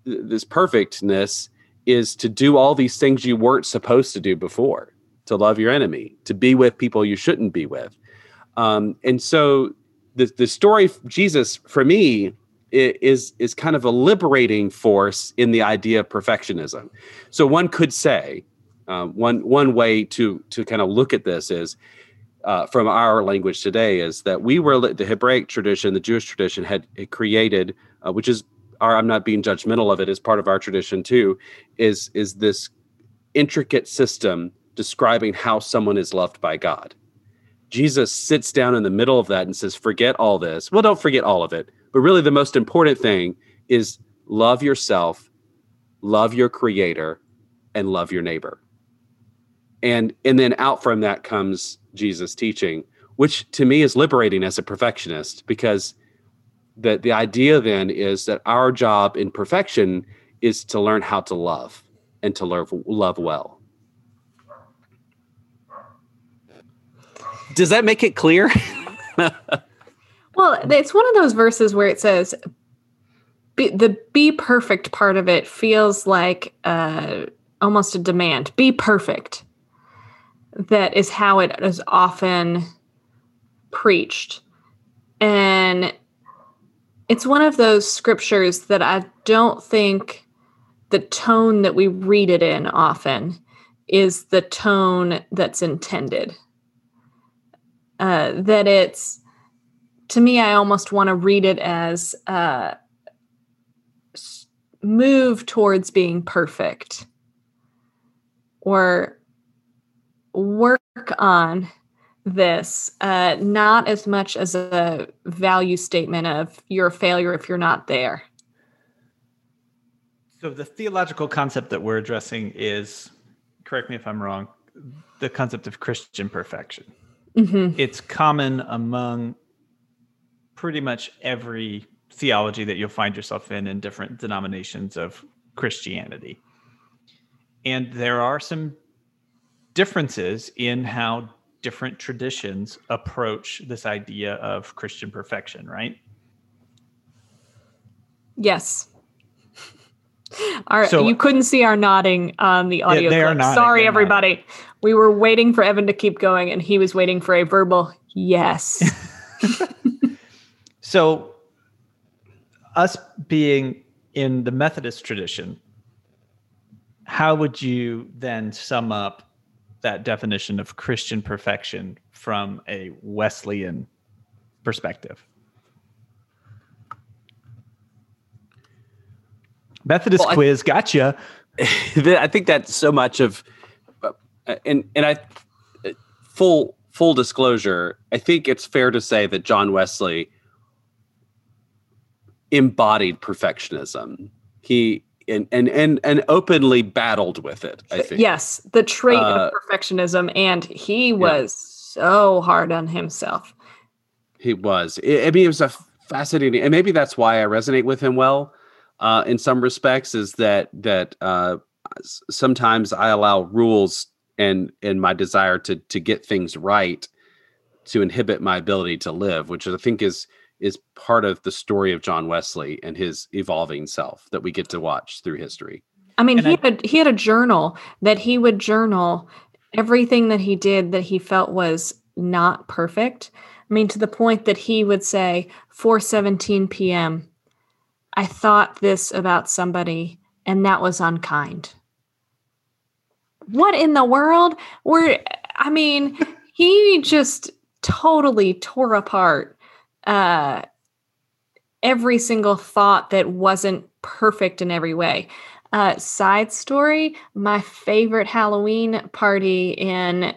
this perfectness is to do all these things you weren't supposed to do before, to love your enemy, to be with people you shouldn't be with, um, and so the the story Jesus for me is is kind of a liberating force in the idea of perfectionism. So one could say, um, one one way to to kind of look at this is, uh, from our language today is that we were the Hebraic tradition, the Jewish tradition had created, uh, which is our, I'm not being judgmental of it, as part of our tradition too, is is this intricate system describing how someone is loved by God. Jesus sits down in the middle of that and says, "Forget all this." Well, don't forget all of it, but really the most important thing is love yourself, love your Creator, and love your neighbor. And and then out from that comes Jesus teaching, which to me is liberating as a perfectionist because the the idea then is that our job in perfection is to learn how to love and to love love well. Does that make it clear? well, it's one of those verses where it says be, the be perfect part of it feels like uh, almost a demand. Be perfect that is how it is often preached. And it's one of those scriptures that I don't think the tone that we read it in often is the tone that's intended. Uh, that it's, to me, I almost want to read it as uh, move towards being perfect or work on this, uh, not as much as a value statement of you're a failure if you're not there. So the theological concept that we're addressing is, correct me if I'm wrong, the concept of Christian perfection. Mm-hmm. It's common among pretty much every theology that you'll find yourself in in different denominations of Christianity. And there are some differences in how different traditions approach this idea of Christian perfection, right? Yes. Our, so, you couldn't see our nodding on the audio. They are nodding, Sorry, everybody. Nodding. We were waiting for Evan to keep going, and he was waiting for a verbal yes. so, us being in the Methodist tradition, how would you then sum up that definition of Christian perfection from a Wesleyan perspective? Methodist well, quiz, I, gotcha. I think that's so much of, uh, and and I, full full disclosure, I think it's fair to say that John Wesley embodied perfectionism. He and and and and openly battled with it. I think yes, the trait uh, of perfectionism, and he was yeah. so hard on himself. He was. I mean, it was a fascinating, and maybe that's why I resonate with him well. Uh, in some respects, is that that uh, sometimes I allow rules and and my desire to to get things right to inhibit my ability to live, which I think is is part of the story of John Wesley and his evolving self that we get to watch through history. I mean, and he I, had he had a journal that he would journal everything that he did that he felt was not perfect. I mean, to the point that he would say, 4:17 p.m. I thought this about somebody, and that was unkind. What in the world? Were I mean, he just totally tore apart uh, every single thought that wasn't perfect in every way. Uh, side story my favorite Halloween party in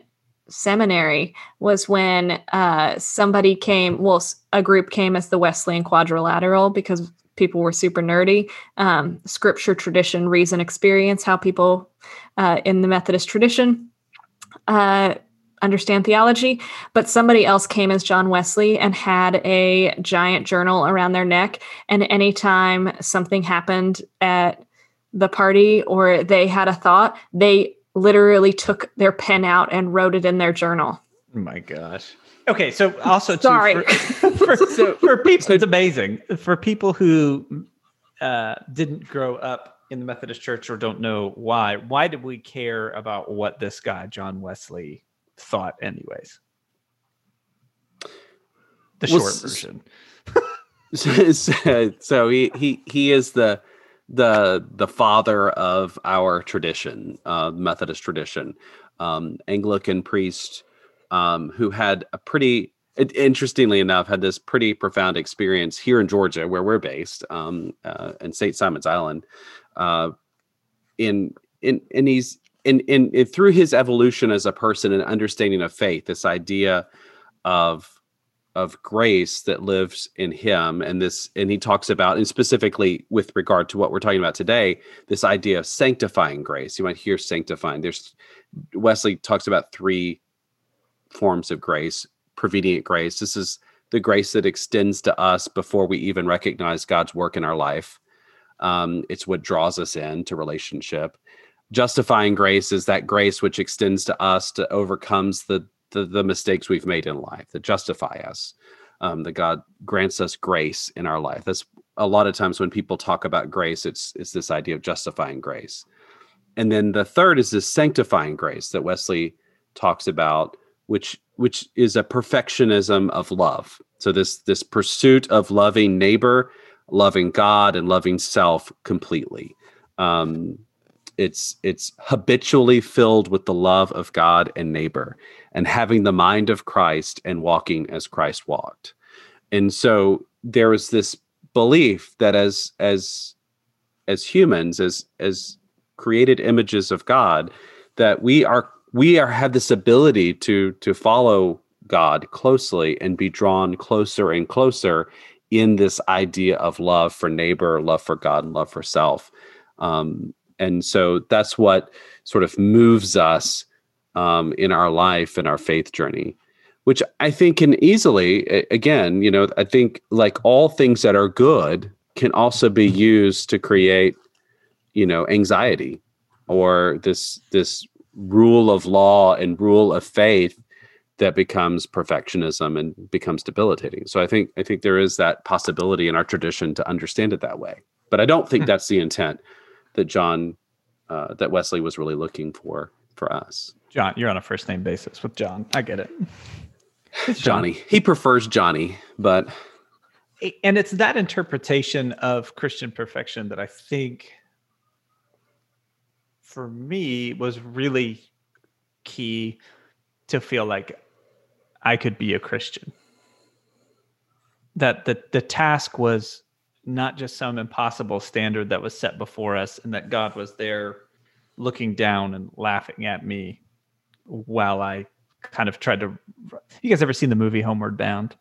seminary was when uh, somebody came, well, a group came as the Wesleyan Quadrilateral because people were super nerdy. Um, scripture, tradition, reason, experience, how people uh, in the Methodist tradition uh, understand theology, but somebody else came as John Wesley and had a giant journal around their neck. And anytime something happened at the party or they had a thought, they literally took their pen out and wrote it in their journal. Oh my gosh. Okay, so also sorry for, for, so, for people, it's amazing for people who uh, didn't grow up in the Methodist Church or don't know why. Why did we care about what this guy John Wesley thought, anyways. The well, short version. so he he he is the the the father of our tradition, uh, Methodist tradition, um, Anglican priest um, who had a pretty interestingly enough had this pretty profound experience here in Georgia, where we're based, um, uh, in St. Simon's Island. Uh, in in and he's in, in in through his evolution as a person and understanding of faith, this idea of of grace that lives in him and this and he talks about and specifically with regard to what we're talking about today this idea of sanctifying grace. You might hear sanctifying. There's wesley talks about three forms of grace prevenient grace. This is the grace that extends to us before we even recognize god's work in our life. Um, it's what draws us into relationship justifying grace is that grace which extends to us to overcomes the the, the mistakes we've made in life that justify us um, that god grants us grace in our life. That's a lot of times when people talk about grace it's it's this idea of justifying grace. And then the third is this sanctifying grace that wesley talks about which which is a perfectionism of love. So this this pursuit of loving neighbor loving god and loving self completely. Um, it's it's habitually filled with the love of God and neighbor and having the mind of Christ and walking as Christ walked. And so there is this belief that as as as humans as as created images of God that we are we are have this ability to to follow God closely and be drawn closer and closer in this idea of love for neighbor, love for God, and love for self. Um, and so that's what sort of moves us um, in our life and our faith journey which i think can easily again you know i think like all things that are good can also be used to create you know anxiety or this this rule of law and rule of faith that becomes perfectionism and becomes debilitating. So i think i think there is that possibility in our tradition to understand it that way. But i don't think hmm. that's the intent that John, uh, that Wesley was really looking for for us. John, you're on a first name basis with John. I get it. It's Johnny. He prefers Johnny, but and it's that interpretation of Christian perfection that I think for me was really key to feel like I could be a Christian. That the the task was not just some impossible standard that was set before us and that God was there looking down and laughing at me while I kind of tried to. You guys ever seen the movie Homeward Bound?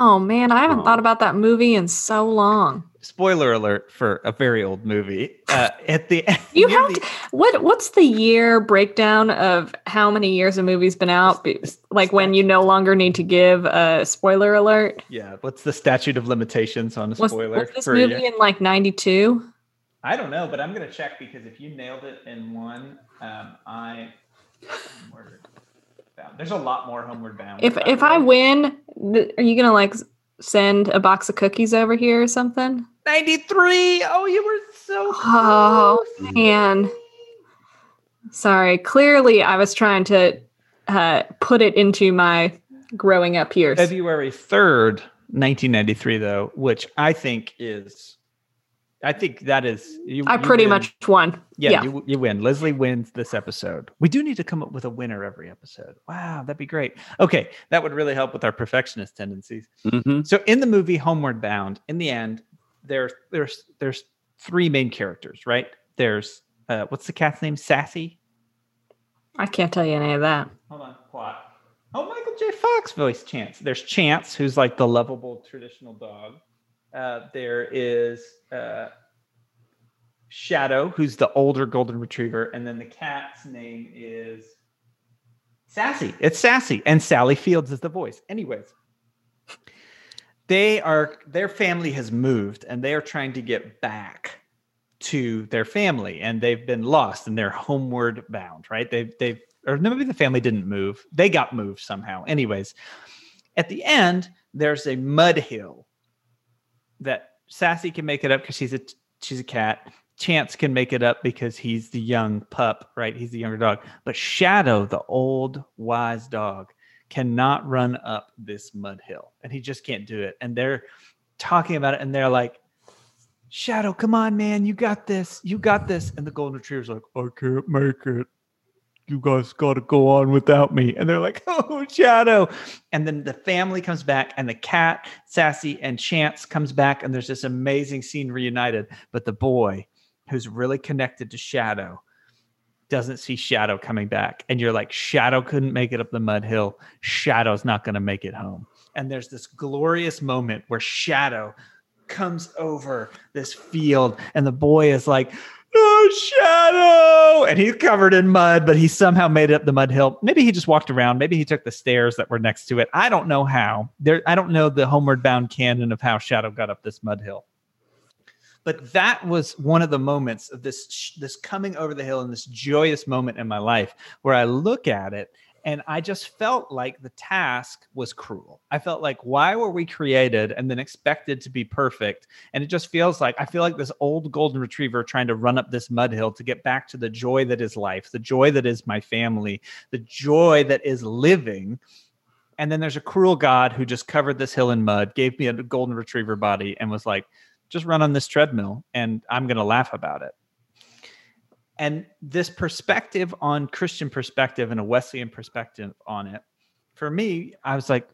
Oh man, I haven't oh. thought about that movie in so long. Spoiler alert for a very old movie. Uh, at the you have the, to, what? What's the year breakdown of how many years a movie's been out? Like when you no longer need to give a spoiler alert. Yeah, what's the statute of limitations on a spoiler? Was, was this movie in like '92? I don't know, but I'm gonna check because if you nailed it in one, um, I. There's a lot more Homeward Bound. If if I win, are you gonna like send a box of cookies over here or something? 93. Oh, you were so Oh man. Sorry. Clearly I was trying to uh, put it into my growing up years. February 3rd, 1993 though, which I think is I think that is. You, I pretty win. much won. Yeah, yeah. You, you, win. Leslie wins this episode. We do need to come up with a winner every episode. Wow, that'd be great. Okay, that would really help with our perfectionist tendencies. Mm-hmm. So, in the movie Homeward Bound, in the end, there's there's there's three main characters, right? There's uh, what's the cat's name? Sassy. I can't tell you any of that. Hold on, plot. Oh, Michael J. Fox voice Chance. There's Chance, who's like the lovable traditional dog. Uh, there is uh, Shadow, who's the older golden retriever, and then the cat's name is Sassy. It's Sassy, and Sally Fields is the voice. Anyways, they are their family has moved, and they are trying to get back to their family, and they've been lost, and they're homeward bound. Right? They've they've or maybe the family didn't move; they got moved somehow. Anyways, at the end, there's a mud hill that Sassy can make it up because she's a she's a cat. Chance can make it up because he's the young pup, right? He's the younger dog. But Shadow, the old wise dog, cannot run up this mud hill, and he just can't do it. And they're talking about it, and they're like, "Shadow, come on, man, you got this, you got this." And the golden retriever's like, "I can't make it." You guys got to go on without me. And they're like, oh, Shadow. And then the family comes back, and the cat, Sassy, and Chance comes back, and there's this amazing scene reunited. But the boy who's really connected to Shadow doesn't see Shadow coming back. And you're like, Shadow couldn't make it up the mud hill. Shadow's not going to make it home. And there's this glorious moment where Shadow comes over this field, and the boy is like, Shadow. And he's covered in mud, but he somehow made it up the mud hill. Maybe he just walked around. Maybe he took the stairs that were next to it. I don't know how. There, I don't know the homeward bound canon of how Shadow got up this mud hill but that was one of the moments of this this coming over the hill and this joyous moment in my life where i look at it and i just felt like the task was cruel. I felt like why were we created and then expected to be perfect? And it just feels like i feel like this old golden retriever trying to run up this mud hill to get back to the joy that is life the joy that is my family the joy that is living. And then there's a cruel god who just covered this hill in mud gave me a golden retriever body and was like just run on this treadmill and I'm going to laugh about it. And this perspective on Christian perspective and a Wesleyan perspective on it, for me, I was like,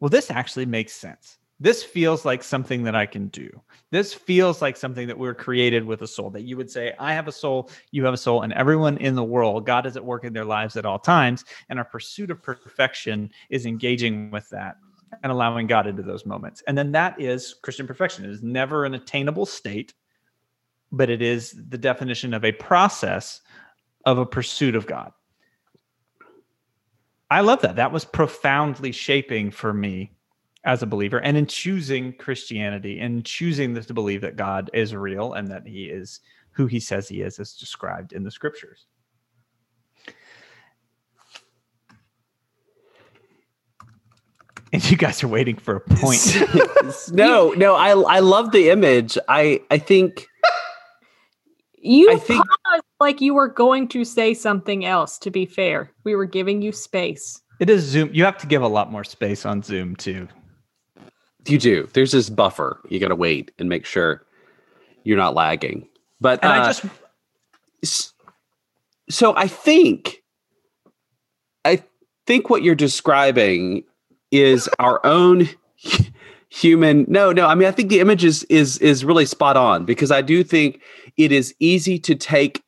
well, this actually makes sense. This feels like something that I can do. This feels like something that we're created with a soul. That you would say, I have a soul, you have a soul, and everyone in the world, God is at work in their lives at all times. And our pursuit of perfection is engaging with that and allowing God into those moments. And then that is Christian perfection. It is never an attainable state, but it is the definition of a process of a pursuit of God. I love that. That was profoundly shaping for me as a believer and in choosing Christianity and choosing to believe that God is real and that he is who he says he is as described in the scriptures. and you guys are waiting for a point. no, no, I I love the image. I I think you I think, paused like you were going to say something else. To be fair, we were giving you space. It is Zoom. You have to give a lot more space on Zoom too. You do. There's this buffer. You got to wait and make sure you're not lagging. But and uh, I just so I think I think what you're describing is our own human no no i mean i think the image is is is really spot on because i do think it is easy to take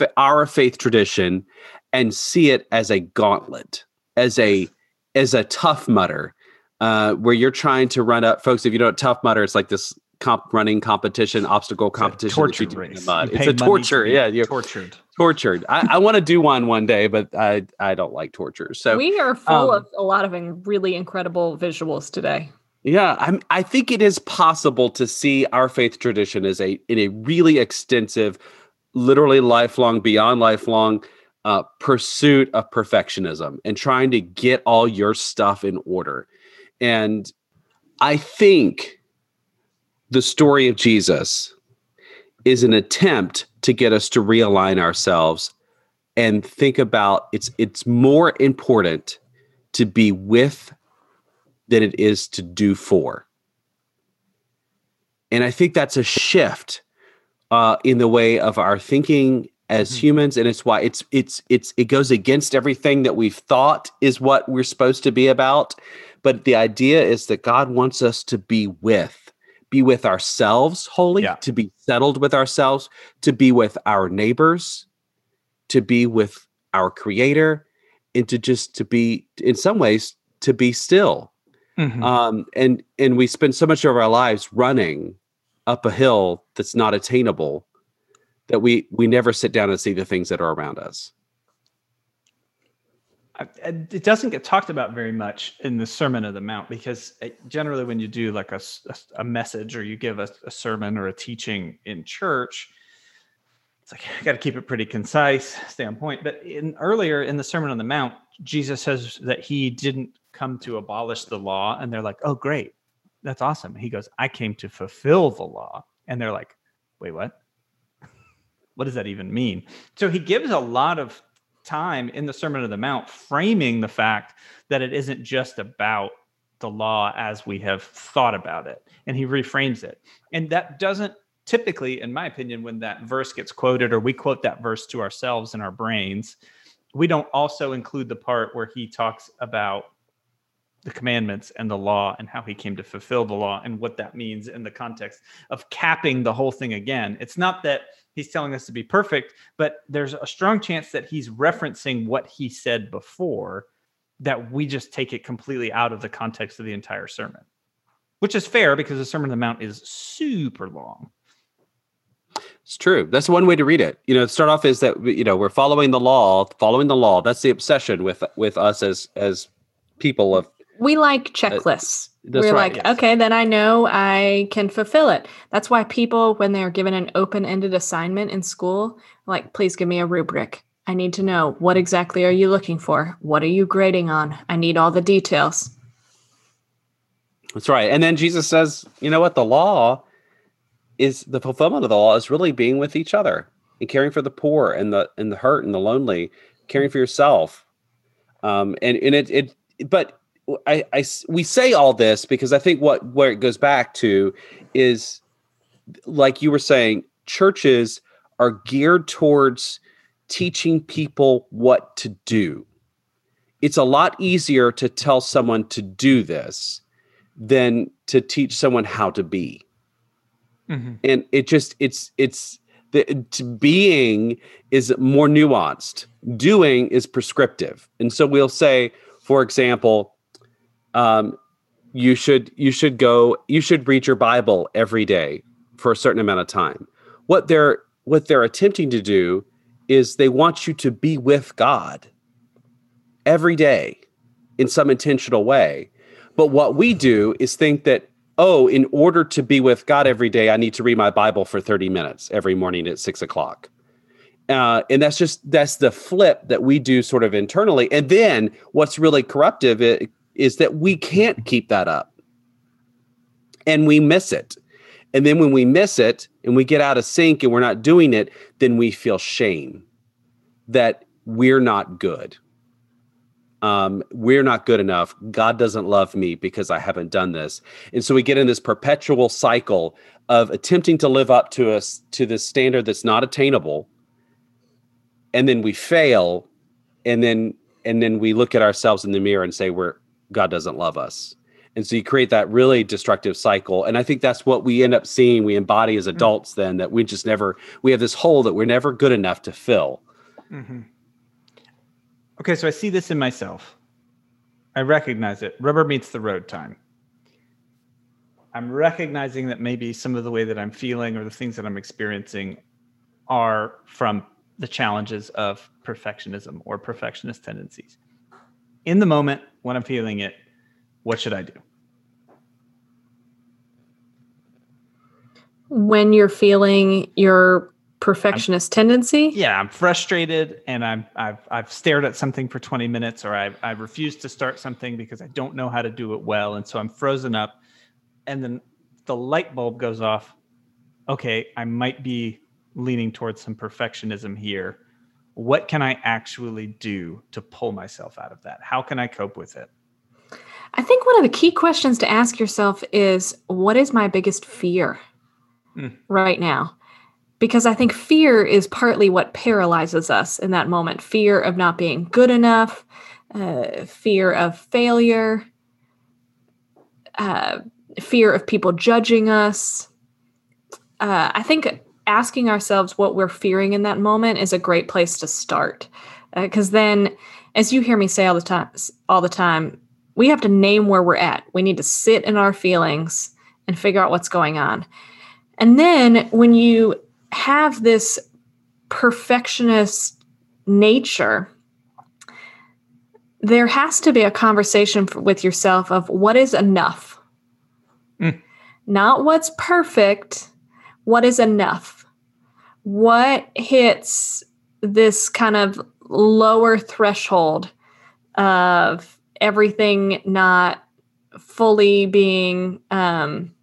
f- our faith tradition and see it as a gauntlet as a as a tough mudder uh, where you're trying to run up folks if you know what tough mudder it's like this comp running competition, obstacle competition. torture race. It's a torture. Yeah, you're tortured. Tortured. I, I want to do one one day, but I I don't like torture. So we are full um, of a lot of really incredible visuals today. Yeah, I'm, I think it is possible to see our faith tradition as a in a really extensive, literally lifelong, beyond lifelong uh, pursuit of perfectionism and trying to get all your stuff in order. And I think the story of Jesus is an attempt to get us to realign ourselves and think about it's it's more important to be with than it is to do for. And I think that's a shift uh, in the way of our thinking as mm-hmm. humans, and it's why it's it's it's it goes against everything that we've thought is what we're supposed to be about. But the idea is that God wants us to be with be with ourselves wholly, yeah. to be settled with ourselves, to be with our neighbors, to be with our creator, and to just to be in some ways to be still. Mm-hmm. Um, and and we spend so much of our lives running up a hill that's not attainable that we we never sit down and see the things that are around us it doesn't get talked about very much in the Sermon of the Mount because generally, when you do like a, a, message or you give a, a, sermon or a teaching in church, it's like I got to keep it pretty concise, stay on point. But in earlier in the Sermon on the Mount, Jesus says that he didn't come to abolish the law, and they're like, "Oh, great, that's awesome." He goes, "I came to fulfill the law," and they're like, "Wait, what?" What does that even mean? So he gives a lot of time in the Sermon on the Mount framing the fact that it isn't just about the law as we have thought about it. And he reframes it. And that doesn't typically, in my opinion, when that verse gets quoted or we quote that verse to ourselves in our brains, we don't also include the part where he talks about the commandments and the law and how he came to fulfill the law and what that means in the context of capping the whole thing again. It's not that he's telling us to be perfect, but there's a strong chance that he's referencing what he said before that we just take it completely out of the context of the entire sermon, which is fair because the Sermon on the Mount is super long. It's true. That's one way to read it. You know, start off is that you know we're following the law, following the law. That's the obsession with with us as as people of. We like checklists. That's We're right, like, yes. okay, then I know I can fulfill it. That's why people, when they're given an open ended assignment in school, like, please give me a rubric. I need to know what exactly are you looking for? What are you grading on? I need all the details. That's right. And then Jesus says, you know what? The law is the fulfillment of the law is really being with each other and caring for the poor and the and the hurt and the lonely, caring for yourself. Um, and and it it but I, I we say all this because I think what where it goes back to is like you were saying, churches are geared towards teaching people what to do. It's a lot easier to tell someone to do this than to teach someone how to be. Mm-hmm. And it just it's it's the to being is more nuanced. Doing is prescriptive. And so we'll say, for example, um, you should you should go you should read your Bible every day for a certain amount of time. What they're what they're attempting to do is they want you to be with God every day in some intentional way. But what we do is think that, oh, in order to be with God every day, I need to read my Bible for 30 minutes every morning at six o'clock. Uh, and that's just that's the flip that we do sort of internally. And then what's really corruptive i- is that we can't keep that up and we miss it. And then when we miss it and we get out of sync and we're not doing it, then we feel shame that we're not good. Um, we're not good enough. God doesn't love me because I haven't done this. And so we get in this perpetual cycle of attempting to live up to us to this standard that's not attainable. And then we fail. And then and then we look at ourselves in the mirror and say we're God doesn't love us. And so you create that really destructive cycle. And I think that's what we end up seeing. We embody as adults then that we just never, we have this hole that we're never good enough to fill. Mm-hmm. Okay, so I see this in myself. I recognize it. Rubber meets the road time. I'm recognizing that maybe some of the way that I'm feeling or the things that I'm experiencing are from the challenges of perfectionism or perfectionist tendencies. In the moment when I'm feeling it, what should I do? When you're feeling your perfectionist tendency, yeah i'm frustrated and i'm i've i've stared at something for 20 minutes or i've i've refused to start something because i don't know how to do it well and so i'm frozen up and then the light bulb goes off. Okay i might be leaning towards some perfectionism here what can i actually do to pull myself out of that how can i cope with it I think one of the key questions to ask yourself is what is my biggest fear Mm. right now? Because I think fear is partly what paralyzes us in that moment fear of not being good enough, uh, fear of failure, uh, fear of people judging us. Uh, I think asking ourselves what we're fearing in that moment is a great place to start. Because then, as you hear me say all the time, all the time, we have to name where we're at. We need to sit in our feelings and figure out what's going on. And then when you have this perfectionist nature, there has to be a conversation f- with yourself of what is enough? Mm. Not what's perfect, what is enough? What hits this kind of lower threshold of everything not fully being um,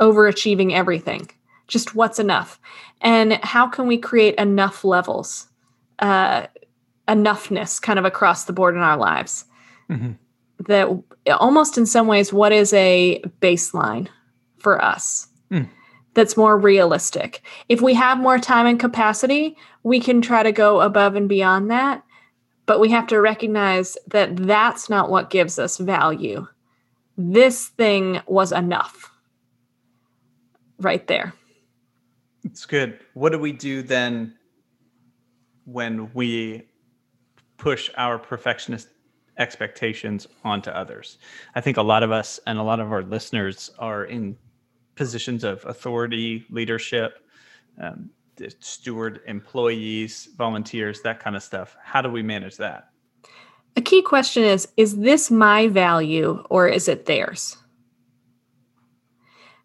overachieving everything. Just what's enough, and how can we create enough levels, uh, enoughness, kind of across the board in our lives. Mhm. That almost in some ways, what is a baseline for us? Mm. That's more realistic. If we have more time and capacity, we can try to go above and beyond that. but we have to recognize that that's not what gives us value. This thing was enough right there. It's good. What do we do then when we push our perfectionist expectations onto others? I think a lot of us and a lot of our listeners are in positions of authority, leadership, um, steward employees, volunteers, that kind of stuff. How do we manage that? A key question is Is this my value or is it theirs?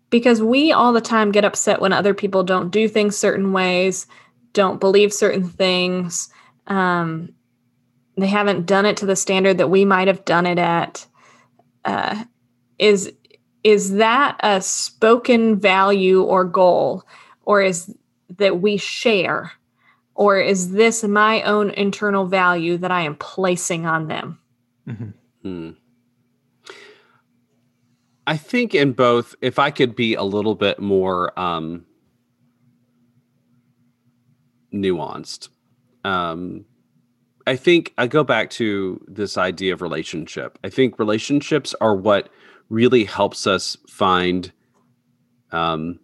Because we all the time get upset when other people don't do things certain ways, don't believe certain things. Um, they haven't done it to the standard that we might have done it at. Uh, is is that a spoken value or goal, or is that we share? Or is this my own internal value that I am placing on them? Mm-hmm. Hmm. I think in both, if I could be a little bit more um, nuanced, um, I think I go back to this idea of relationship. I think relationships are what really helps us find um,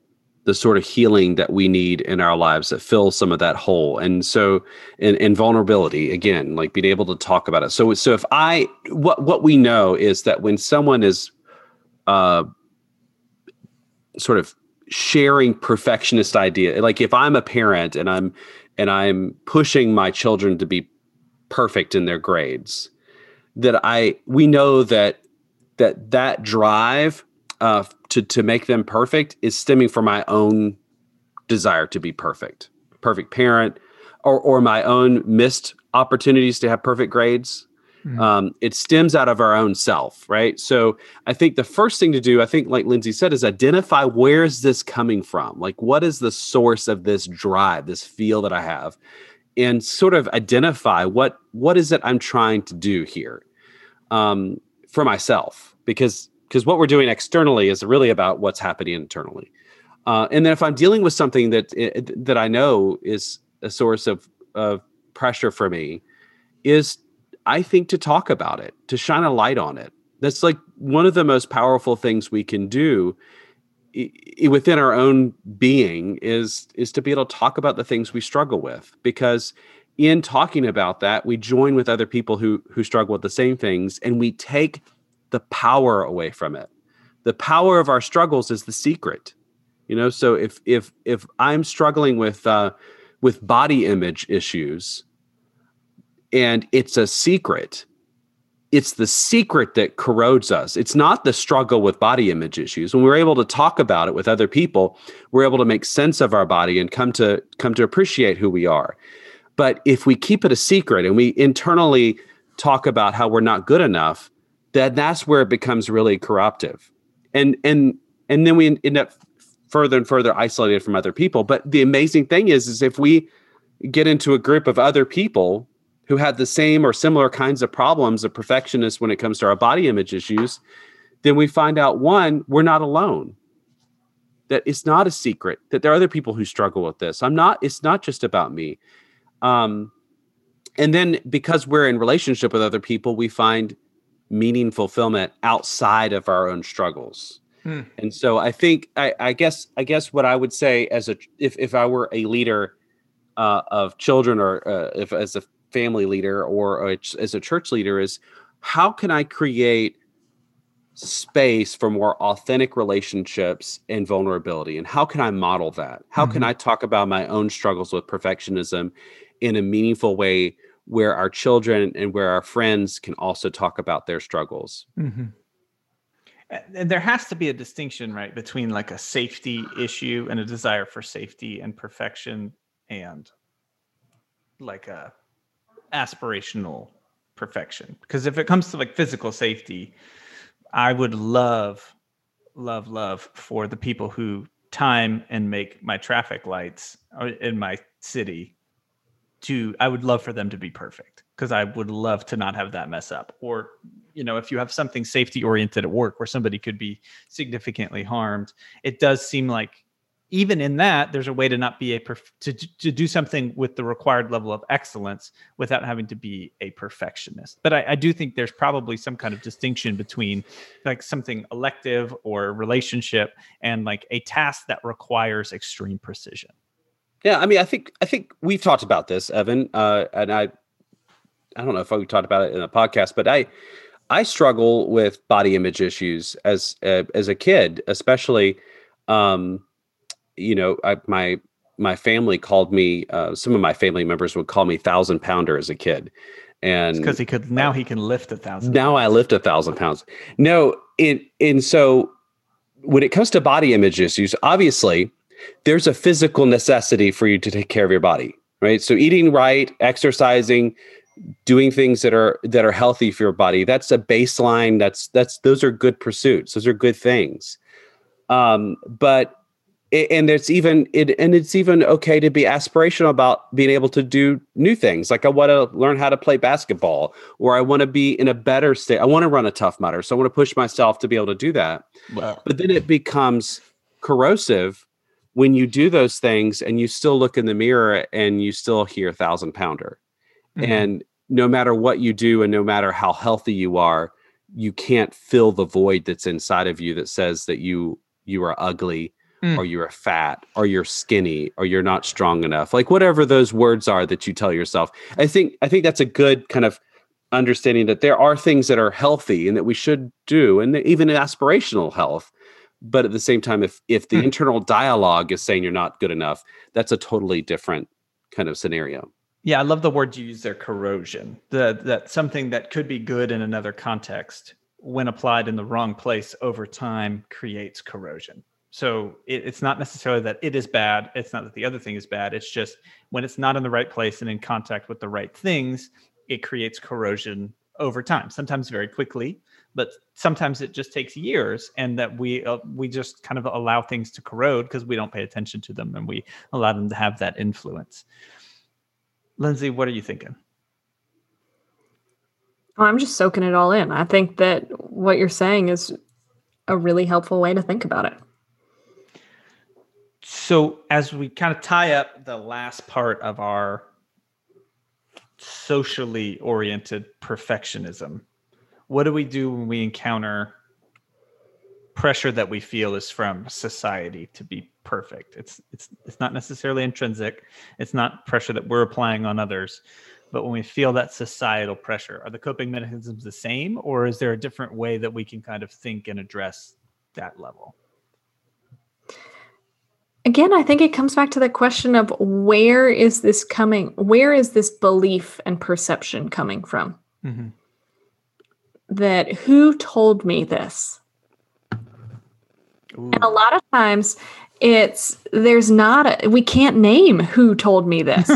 the sort of healing that we need in our lives that fills some of that hole. And so in, in vulnerability again like being able to talk about it. So so if i what what we know is that when someone is uh sort of sharing perfectionist idea like if i'm a parent and i'm and i'm pushing my children to be perfect in their grades that i we know that that that drive uh, to to make them perfect is stemming from my own desire to be perfect, perfect parent, or or my own missed opportunities to have perfect grades. Mm-hmm. Um, it stems out of our own self, right? So I think the first thing to do, I think, like Lindsay said, is identify where is this coming from? Like, what is the source of this drive, this feel that I have, and sort of identify what what is it I'm trying to do here um, for myself, because because what we're doing externally is really about what's happening internally. Uh, and then if I'm dealing with something that eh, that I know is a source of of pressure for me, is I think to talk about it, to shine a light on it. That's like one of the most powerful things we can do within our own being is is to be able to talk about the things we struggle with because in talking about that we join with other people who who struggle with the same things and we take the power away from it. The power of our struggles is the secret. You know, so if if if I'm struggling with uh, with body image issues, and it's a secret, it's the secret that corrodes us. It's not the struggle with body image issues. When we're able to talk about it with other people, we're able to make sense of our body and come to come to appreciate who we are. But if we keep it a secret and we internally talk about how we're not good enough, that that's where it becomes really corruptive. And and and then we end up further and further isolated from other people. But the amazing thing is is if we get into a group of other people who had the same or similar kinds of problems of perfectionists when it comes to our body image issues then we find out one we're not alone. That it's not a secret that there are other people who struggle with this. I'm not it's not just about me. Um and then because we're in relationship with other people we find meaning fulfillment outside of our own struggles. Hmm. And so I think I, I, guess I guess what I would say as a if if I were a leader uh, of children or uh, if as a family leader or a, as a church leader is how can I create space for more authentic relationships and vulnerability and how can I model that? How mm-hmm. can I talk about my own struggles with perfectionism in a meaningful way where our children and where our friends can also talk about their struggles. Mm-hmm. And there has to be a distinction, right, between like a safety issue and a desire for safety and perfection and like a aspirational perfection. Because if it comes to like physical safety, I would love, love, love for the people who time and make my traffic lights uh, in my city to i would love for them to be perfect because i would love to not have that mess up or you know if you have something safety oriented at work where somebody could be significantly harmed it does seem like even in that, there's a way to not be a perf- to to do something with the required level of excellence without having to be a perfectionist. But I, I do think there's probably some kind of distinction between like something elective or relationship and like a task that requires extreme precision. Yeah, I mean, I think I think we've talked about this, Evan, uh, and I, I don't know if we talked about it in a podcast, but I, I struggle with body image issues as uh, as a kid, especially. Um, you know, I, my my family called me. Uh, some of my family members would call me thousand pounder as a kid, and because he could now he can lift a thousand. Now pounds. I lift a thousand pounds. No, in and so when it comes to body image issues, obviously there's a physical necessity for you to take care of your body, right? So eating right, exercising, doing things that are that are healthy for your body. That's a baseline. That's that's those are good pursuits. Those are good things. Um, but and it's even it and it's even okay to be aspirational about being able to do new things like i want to learn how to play basketball or i want to be in a better state i want to run a Tough Mudder so i want to push myself to be able to do that wow. but then it becomes corrosive when you do those things and you still look in the mirror and you still hear thousand pounder mm-hmm. and no matter what you do and no matter how healthy you are you can't fill the void that's inside of you that says that you you are ugly mm. or you're fat or you're skinny or you're not strong enough like whatever those words are that you tell yourself i think i think that's a good kind of understanding that there are things that are healthy and that we should do and even aspirational health but at the same time if if the mm. internal dialogue is saying you're not good enough that's a totally different kind of scenario yeah i love the word you use there corrosion the that something that could be good in another context when applied in the wrong place over time creates corrosion so it, it's not necessarily that it is bad. It's not that the other thing is bad. It's just when it's not in the right place and in contact with the right things, it creates corrosion over time. Sometimes very quickly, but sometimes it just takes years. And that we uh, we just kind of allow things to corrode because we don't pay attention to them and we allow them to have that influence. Lindsay, what are you thinking? Oh, I'm just soaking it all in. I think that what you're saying is a really helpful way to think about it so as we kind of tie up the last part of our socially oriented perfectionism what do we do when we encounter pressure that we feel is from society to be perfect it's it's it's not necessarily intrinsic it's not pressure that we're applying on others but when we feel that societal pressure are the coping mechanisms the same or is there a different way that we can kind of think and address that level Again, I think it comes back to the question of where is this coming? Where is this belief and perception coming from? Mm-hmm. That who told me this? Ooh. And a lot of times it's there's not a, we can't name who told me this.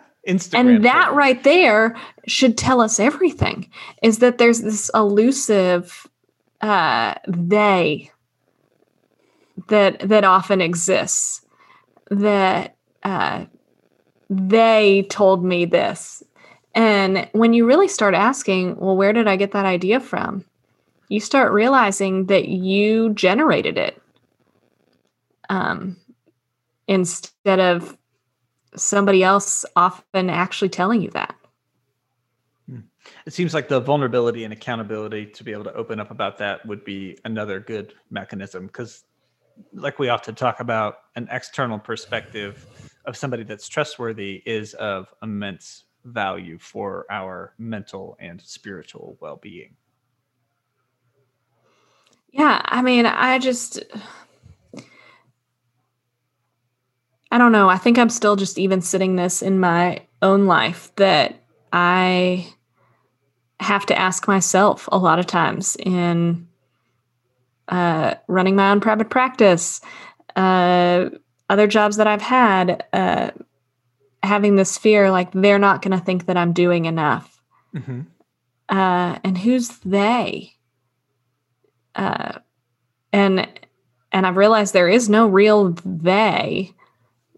and that right there should tell us everything is that there's this elusive uh they that that often exists that uh, they told me this and when you really start asking well where did i get that idea from you start realizing that you generated it um, instead of somebody else often actually telling you that hmm. it seems like the vulnerability and accountability to be able to open up about that would be another good mechanism because like we often talk about, an external perspective of somebody that's trustworthy is of immense value for our mental and spiritual well being. Yeah, I mean, I just. I don't know. I think I'm still just even sitting this in my own life that I have to ask myself a lot of times in uh, running my own private practice, uh, other jobs that I've had, uh, having this fear like they're not going to think that I'm doing enough. Mm-hmm. Uh, and who's they? Uh, and and I've realized there is no real they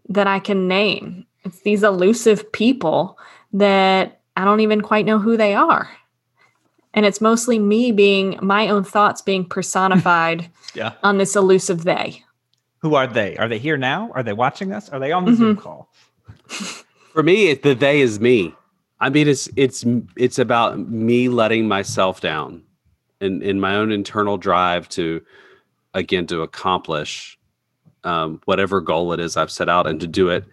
that I can name. It's these elusive people that I don't even quite know who they are and it's mostly me being my own thoughts being personified yeah. on this elusive they Who are they? Are they here now? Are they watching us? Are they on the Zoom Mhm. call? For me, it, the they is me. I mean, it's it's it's about me letting myself down, in in my own internal drive to, again, to accomplish, um, whatever goal it is I've set out, and to do it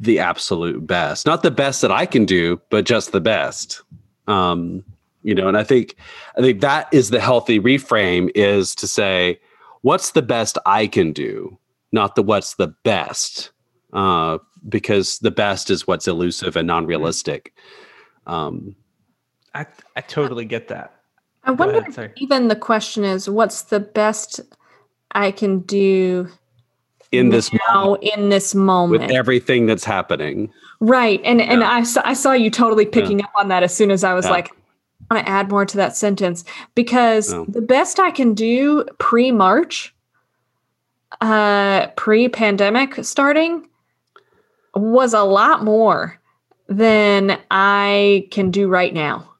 the absolute best. Not the best that I can do, but just the best. Um, you know, and I think I think that is the healthy reframe is to say, what's the best I can do, not the what's the best. Uh, because the best is what's elusive and non-realistic. Um, I I totally get that. I Go wonder ahead, if even the question is what's the best I can do in this now moment, in this moment with everything that's happening, right. And and I saw I saw you totally picking up on that as soon as I was Yeah. like I want to add more to that sentence because Yeah. the best I can do pre-March uh pre-pandemic starting was a lot more than I can do right now.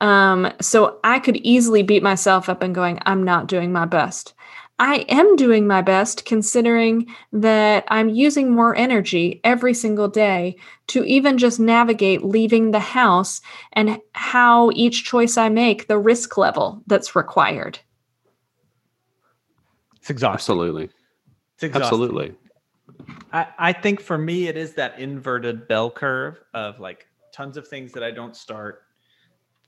Um, so I could easily beat myself up and going, I'm not doing my best. I am doing my best considering that I'm using more energy every single day to even just navigate leaving the house and how each choice I make, the risk level that's required. It's exhausting. absolutely, It's exhausting. absolutely. I, I think for me it is that inverted bell curve of like tons of things that I don't start,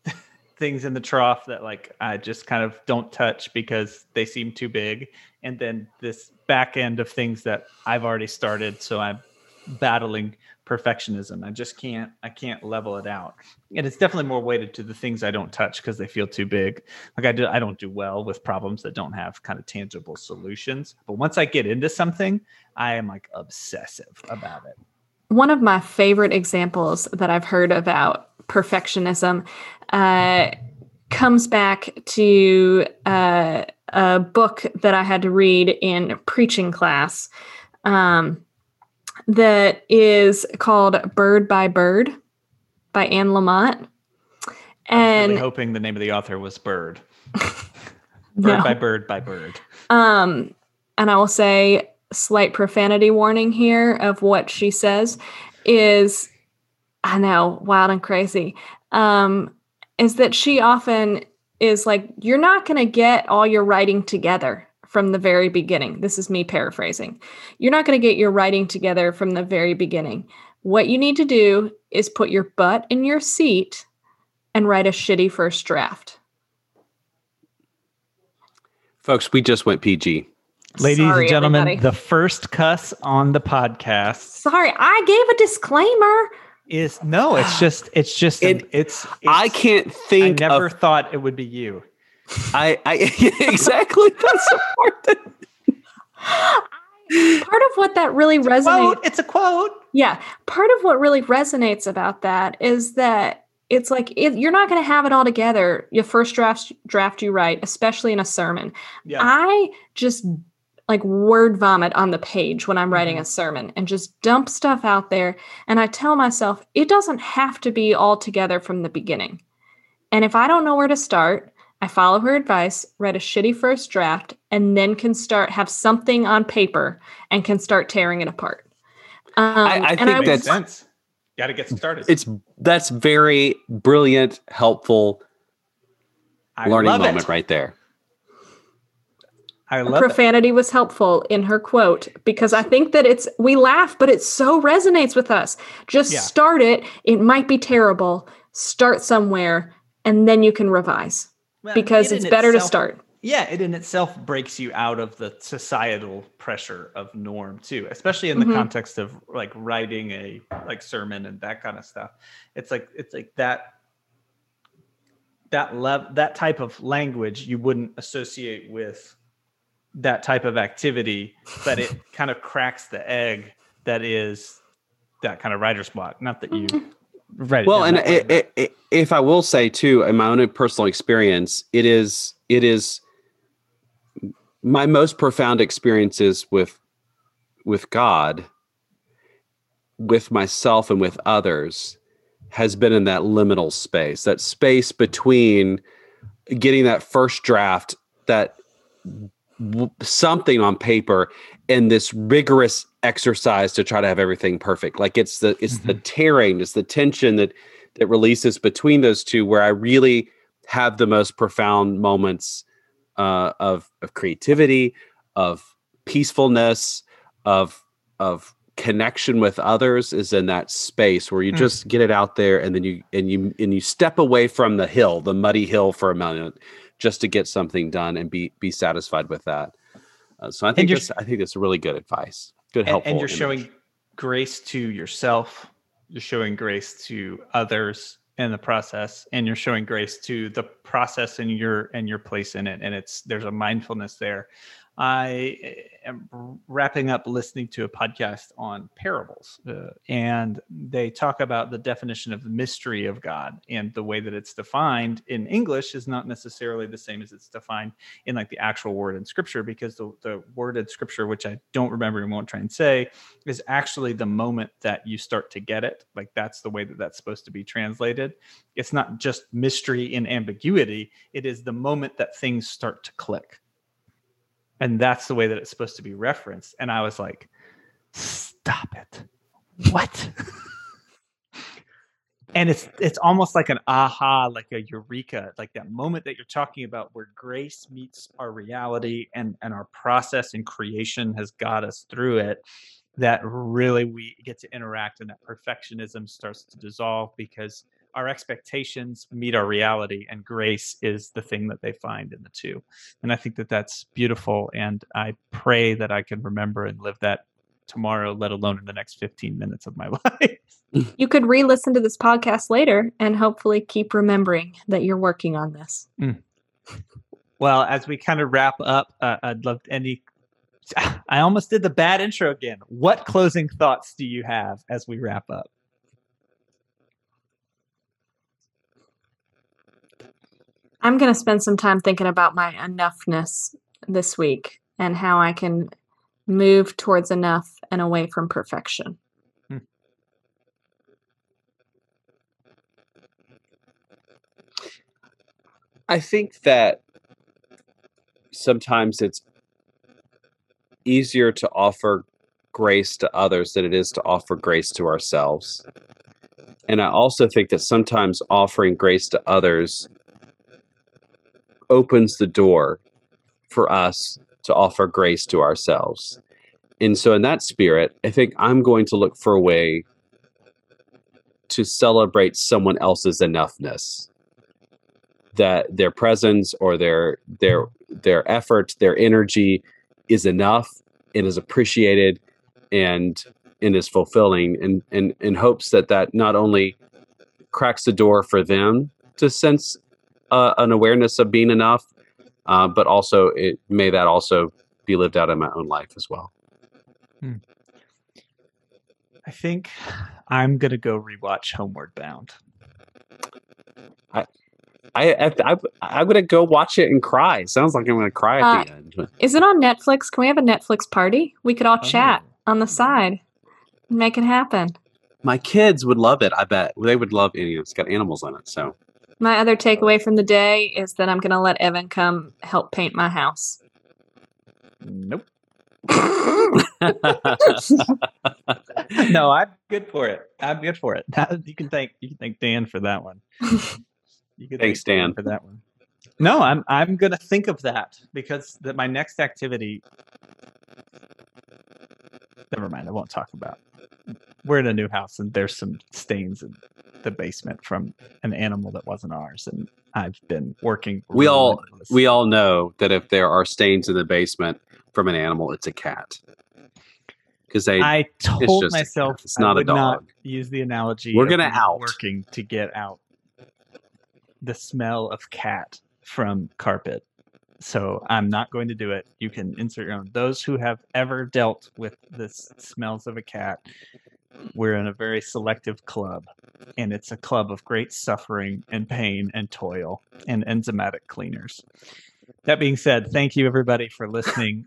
things in the trough that like I just kind of don't touch because they seem too big, and then this back end of things that I've already started, so I'm battling perfectionism. I just can't I can't level it out. And it's definitely more weighted to the things I don't touch because they feel too big. Like I do I don't do well with problems that don't have kind of tangible solutions. But once I get into something, I am like obsessive about it. One of my favorite examples that I've heard about perfectionism uh, comes back to uh, a book that I had to read in preaching class um, that is called Bird by Bird by Anne Lamott. And really hoping the name of the author was Bird. Bird No. by bird by bird. Um, and I will say slight profanity warning here of what she says is I know, wild and crazy. Um, is that she often is like, you're not going to get all your writing together from the very beginning. This is me paraphrasing. You're not going to get your writing together from the very beginning. What you need to do is put your butt in your seat and write a shitty first draft. Folks, we just went PG. Ladies Sorry, and gentlemen, everybody. the first cuss on the podcast Sorry, I gave a disclaimer. is no, it's just it's just an- It- it's, it's I can't I think never of thought it would be you. I, I exactly that's important. Part of what that really resonates, Quote, it's a quote. yeah, part of what really resonates about that is that it's like it, you're not going to have it all together. Your first draft draft you write, especially in a sermon. Yeah. I just like word vomit on the page when I'm writing mm-hmm. a sermon and just dump stuff out there. And I tell myself it doesn't have to be all together from the beginning. And if I don't know where to start, I follow her advice, write a shitty first draft, and then can start have something on paper and can start tearing it apart. Um, I and think would- that's- sense. Got to get started. It's that's very brilliant, helpful I learning love moment it. right there. I love it. profanity was helpful in her quote because I think that it's we laugh, but it so resonates with us. Just Yeah. start it. It might be terrible. Start somewhere, and then you can revise Well, because it's better to start. Yeah, it in itself breaks you out of the societal pressure of norm too, especially in the Mhm. context of like writing a like sermon and that kind of stuff. It's like it's like that that lev- that type of language you wouldn't associate with that type of activity, but it kind of cracks the egg that is that kind of writer's block. Not that you it Well, and that way, i i i if I will say too, in my own personal experience, it is it is my most profound experiences with with God, with myself, and with others has been in that liminal space, that space between getting that first draft that w- something on paper and this rigorous exercise to try to have everything perfect. Like it's the it's the tearing, it's the tension that that releases between those two where I really have the most profound moments uh, of of creativity, of peacefulness, of of connection with others is in that space where you Mm. just get it out there and then you and you and you step away from the hill, the muddy hill for a moment just to get something done and be be satisfied with that. Uh, so I think that's I think that's really good advice. Good and, helpful. and you're image. showing grace to yourself you're showing grace to others in the process and you're showing grace to the process and your and your place in it and it's there's a mindfulness there i am wrapping up listening to a podcast on parables uh, and they talk about the definition of the mystery of god and the way that it's defined in english is not necessarily the same as it's defined in like the actual word in scripture because the, the word in scripture which i don't remember and won't try and say is actually the moment that you start to get it. Like that's the way that that's supposed to be translated. It's not just mystery and ambiguity. It is the moment that things start to click and that's the way that it's supposed to be referenced. And i was like stop it. What? And it's it's almost like an aha like a eureka like that moment that you're talking about where grace meets our reality and and our process and creation has got us through it that really we get to interact and that perfectionism starts to dissolve because our expectations meet our reality and grace is the thing that they find in the two and i think that that's beautiful and i pray that i can remember and live that tomorrow let alone in the next 15 minutes of my life You could re listen to this podcast later and hopefully keep remembering that you're working on this. Well, as we kind of wrap up, uh, I'd love any. I almost did the bad intro again. What closing thoughts do you have as we wrap up? I'm going to spend some time thinking about my enoughness this week and how I can move towards enough and away from perfection. Hmm. I think that sometimes it's easier to offer grace to others than it is to offer grace to ourselves. And I also think that sometimes offering grace to others opens the door for us to offer grace to ourselves. And so, in that spirit, I think I'm going to look for a way to celebrate someone else's enoughness that their presence or their their their effort their energy is enough and is appreciated and and is fulfilling and and in hopes that that not only cracks the door for them to sense uh, an awareness of being enough uh, but also it may that also be lived out in my own life as well I think I'm gonna go rewatch Homeward Bound. I, I, I I'm gonna go watch it and cry. Sounds like I'm gonna cry at the end. Is it on Netflix? Can we have a Netflix party? We could all chat Oh. on the side and make it happen. My kids would love it. I bet they would love it. It's got animals on it, so My other takeaway uh, from the day is that I'm going to let Evan come help paint my house. Nope. no, I'm good for it. I'm good for it. You can thank you can thank Dan for that one. You can Thanks, thank Dan. for that one. No, I'm I'm gonna think of that because that my next activity. Never mind. I won't talk about. We're in a new house and there's some stains in the basement from an animal that wasn't ours, and I've been working. We all- we all know that if there are stains in the basement from an animal, it's a cat. Because they, I told myself It's I not a dog. use the analogy. We're gonna me out. working to get out the smell of cat from carpet. So I'm not going to do it. You can insert your own. Those who have ever dealt with the smells of a cat, we're in a very selective club, and it's a club of great suffering and pain and toil and enzymatic cleaners. That being said, thank you everybody for listening.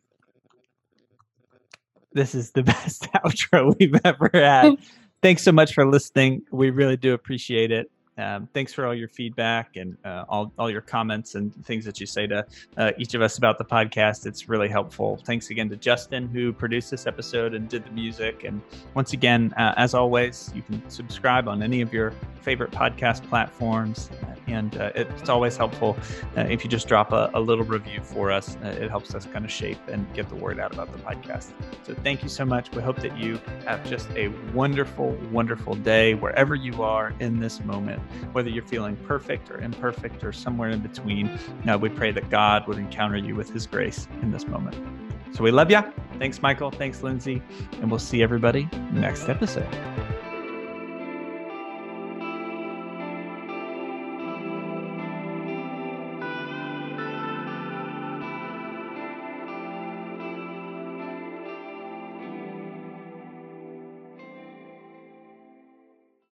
This is the best outro we've ever had. Thanks so much for listening. We really do appreciate it. Um, thanks for all your feedback and uh, all, all your comments and things that you say to uh, each of us about the podcast. It's really helpful. Thanks again to Justin, who produced this episode and did the music. And once again, uh, as always, you can subscribe on any of your favorite podcast platforms. And uh, it's always helpful uh, if you just drop a, a little review for us. Uh, it helps us kind of shape and get the word out about the podcast. So thank you so much. We hope that you have just a wonderful, wonderful day wherever you are in this moment, whether you're feeling perfect or imperfect or somewhere in between. Uh, we pray that God would encounter you with his grace in this moment. So we love you. Thanks, Michael. Thanks, Lindsay. And we'll see everybody next episode.